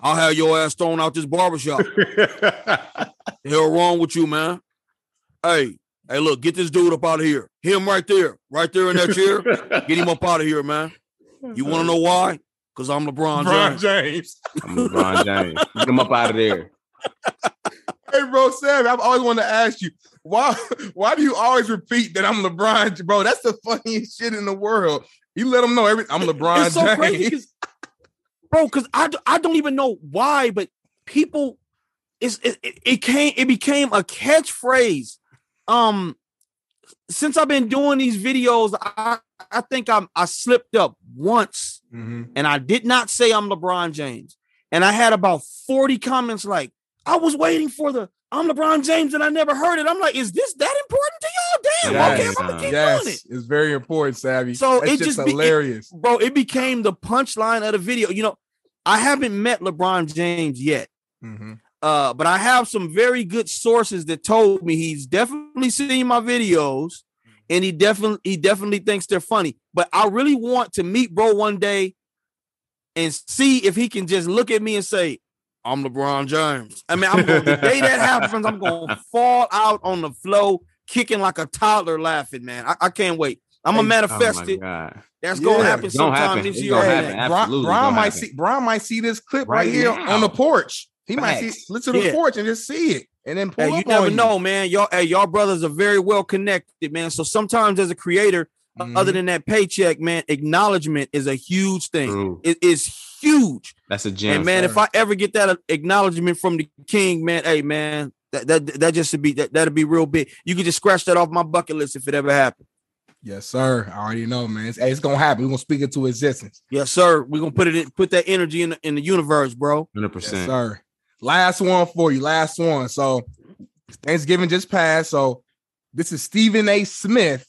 S5: I'll have your ass thrown out this barbershop. the hell wrong with you, man? Hey, hey, look, get this dude up out of here. Him right there, right there in that chair. Get him up out of here, man. You want to know why? Because I'm LeBron James.
S3: James.
S2: I'm LeBron James. Get him up out of there.
S3: Hey, bro, Sam, I've always wanted to ask you why. Why do you always repeat that I'm LeBron, bro? That's the funniest shit in the world. You let them know every. I'm LeBron
S5: it's so
S3: James.
S5: crazy, bro. Because I, I don't even know why, but people it's it, it, it came it became a catchphrase. Um, since I've been doing these videos, I I think I'm I slipped up once,
S3: Mhm.
S5: and I did not say I'm LeBron James, and I had about forty comments like I was waiting for the I'm LeBron James, and I never heard it. I'm like, is this that important to y'all? Damn,
S2: Yes.
S5: okay, I'm gonna keep doing it.
S3: It's very important, Savvy.
S5: So
S3: That's
S5: it
S3: just,
S5: be- it-
S3: hilarious.
S5: bro, it became the punchline of the video. You know, I haven't met LeBron James yet,
S3: Mhm.
S5: Uh, but I have some very good sources that told me he's definitely seen my videos, and he definitely he definitely thinks they're funny. But I really want to meet bro one day and see if he can just look at me and say, "I'm LeBron James." I mean, I'm going the day that happens, I'm gonna fall out on the floor, kicking like a toddler, laughing. Man, I, I can't wait. I'm gonna manifest
S2: oh
S5: it.
S2: God.
S5: That's
S3: Yeah,
S5: gonna happen sometime
S2: happen.
S5: this
S2: It's
S5: year.
S2: gonna
S5: man.
S2: happen.
S3: Bron,
S2: Bron
S3: might
S2: happen.
S3: see Bron might see this clip right,
S2: Right
S3: here
S2: now.
S3: on the porch. He might see
S2: Facts.
S3: listen to the
S5: Yeah.
S3: porch and just see it and then pull
S5: Hey, you never
S3: on
S5: know, man. Y'all, hey, y'all brothers are very well connected, man. So sometimes as a creator,
S3: Mhm.
S5: other than that paycheck, man, acknowledgement is a huge thing.
S2: True.
S5: It is huge.
S2: That's a gem.
S5: and man,
S3: sir.
S5: if I ever get that acknowledgement from the king, man, hey man, that that that just should be that that'd be real big. You could just scratch that off my bucket list if it ever happened.
S3: Yes, sir. I already know, man. It's, hey, it's gonna happen. We're gonna speak it to existence.
S5: Yes, sir. We're gonna put it in, put that energy in the, in the universe, bro.
S2: Hundred
S3: Yes,
S2: percent.
S3: sir. Last one for you. Last one. So Thanksgiving just passed. So this is Stephen A. Smith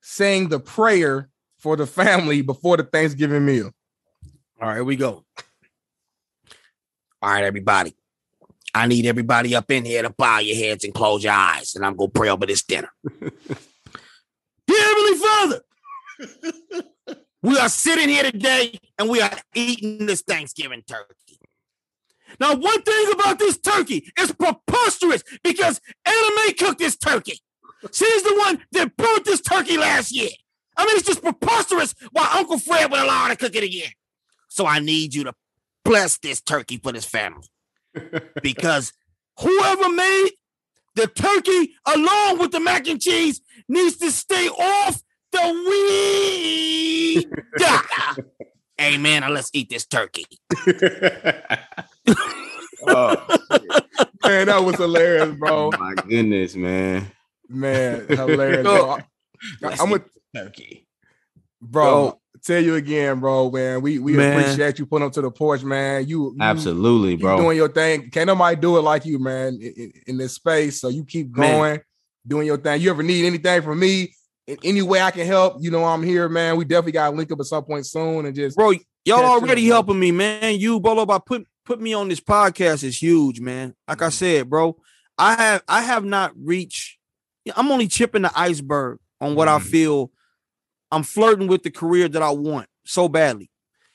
S3: saying the prayer for the family before the Thanksgiving meal.
S5: All right, here we go. All right, everybody. I need everybody up in here to bow your heads and close your eyes, and I'm gonna pray over this dinner. Dear Heavenly Father, we are sitting here today and we are eating this Thanksgiving turkey. Now, one thing about this turkey is preposterous because Anna Anime cooked this turkey. She's the one that burnt this turkey last year. I mean, it's just preposterous why Uncle Fred would allow her to cook it again. So I need you to bless this turkey for this family. because whoever made the turkey along with the mac and cheese needs to stay off the weed. Amen. Now let's eat this turkey.
S2: oh,
S3: Man, that was hilarious, bro.
S2: oh my goodness, man.
S3: Man, hilarious. Bro. I, am with
S2: turkey.
S3: bro. Tell you again, bro. Man, we we
S5: Man.
S3: appreciate you putting up to the porch, man. You, you
S2: Absolutely,
S3: you
S2: bro.
S3: doing your thing. Can't nobody do it like you, man, in, in- in this space. So you keep
S5: Man.
S3: going, doing your thing. You ever need anything from me? In any way I can help, you know I'm here, man. We definitely gotta link up at some point soon and just
S5: Bro, y'all
S3: Catch up,
S5: already
S3: bro.
S5: helping me, man. You, Bolo, by put put me on this podcast is huge, man. Like I said, bro, I have I have not reached. I'm only chipping the iceberg on what I
S2: Mhm.
S5: feel. I'm flirting with the career that I want so badly.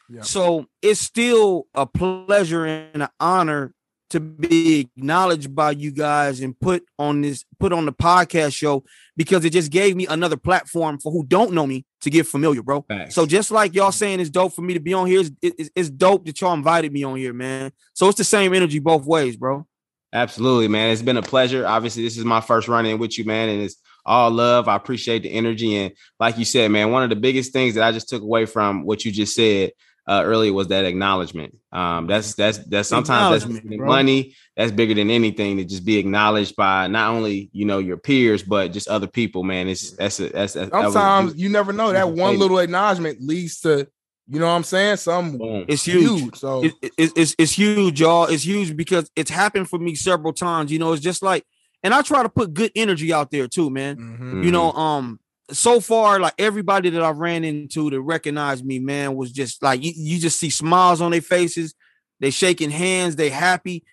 S3: Yeah.
S5: So it's still a pleasure and an honor to be acknowledged by you guys and put on this put on the podcast show because it just gave me another platform for who don't know me to get familiar, bro.
S2: Facts.
S5: So just like y'all saying it's dope for me to be on here, it's, it's, it's dope that y'all invited me on here, man. So it's the same energy both ways, bro.
S2: Absolutely, man. It's been a pleasure. Obviously, this is my first run in with you, man, and it's all love. I appreciate the energy. And like you said, man, one of the biggest things that I just took away from what you just said uh, earlier was that acknowledgement. Um, that's that's that's sometimes that's bigger than money. That's bigger than anything to just be acknowledged by not only you know your peers but just other people. Man, it's that's a, that's a, that was
S3: sometimes
S2: huge-
S3: you never know. That one little acknowledgement leads to, you know what I'm saying? Some.
S5: It's huge.
S3: huge. So
S5: It- it- it's, it's, it's huge, y'all. It's huge because it's happened for me several times. You know, it's just like, and I try to put good energy out there too, man.
S3: mhm.
S5: You know, um, so far, like everybody that I ran into to recognize me, man, was just like you, you just see smiles on their faces. They shaking hands, they happy.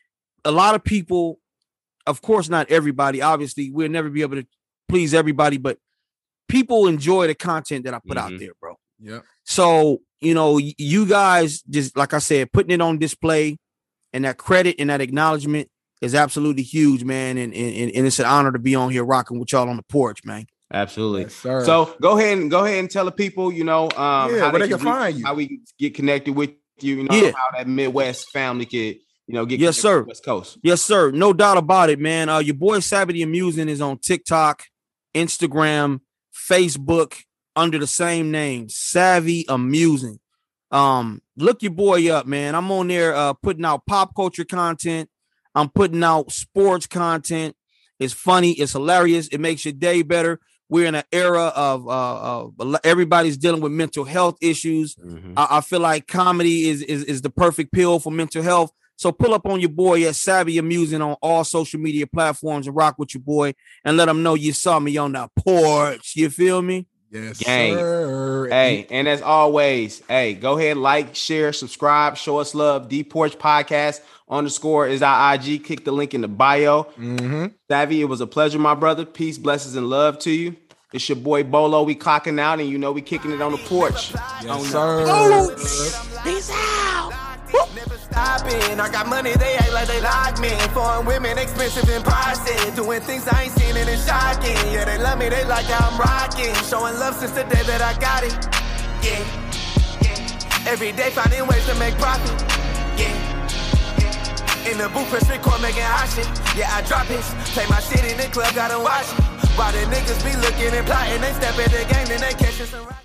S5: A lot of people, of course, not everybody. Obviously, we'll never be able to please everybody, but people enjoy the content that I put out
S2: Mhm.
S5: there, bro.
S3: yeah.
S5: So, you know, you guys just like I said, putting it on display and that credit and that acknowledgement is absolutely huge, man. And, and, and it's an honor to be on here rocking with y'all on the porch, man.
S2: Absolutely.
S3: Yes, sir.
S2: So go ahead and go ahead and tell the people, you know, um,
S3: Yeah,
S2: how
S3: where they can
S2: reach-
S3: find you.
S2: how we get connected with you, you know,
S5: Yeah.
S2: how that Midwest family could, you know, get
S5: Yes, sir.
S2: West Coast.
S5: Yes, sir. No doubt about it, man. Uh, your boy Savvy Amusing is on TikTok, Instagram, Facebook under the same name, Savvy Amusing. Um, look your boy up, man. I'm on there uh putting out pop culture content. I'm putting out sports content. It's funny, it's hilarious, it makes your day better. We're in an era of, uh, of everybody's dealing with mental health issues. Mm-hmm. I, I, feel like comedy is, is is the perfect pill for mental health. So pull up on your boy at Savvy Amusing on all social media platforms and rock with your boy and let them know you saw me on the porch. You feel me?
S3: Yes, Gang. Sir.
S2: Hey, and as always, hey, go ahead, like, share, subscribe, show us love. The Porch Podcast underscore is our IG. Click the link in the bio. Mm-hmm. Savvy, it was a pleasure, my brother. Peace, blessings, and love to you. It's your boy Bolo. We clocking out, and you know we kicking it on the porch.
S3: Yes, sir.
S5: Peace out.
S4: Never stopping. I got money, they act like they like me. Foreign women, expensive in pricing. Doing things I ain't seen and it's shocking. Yeah, they love me, they like how I'm rocking. Showing love since the day that I got it. Yeah. yeah. Every day finding ways to make profit. Yeah. In the booth, press record, making hot shit. Yeah, I drop it. Play my shit in the club, gotta watch it. While the niggas be looking and plotting, they step in the game, then they catching some rock.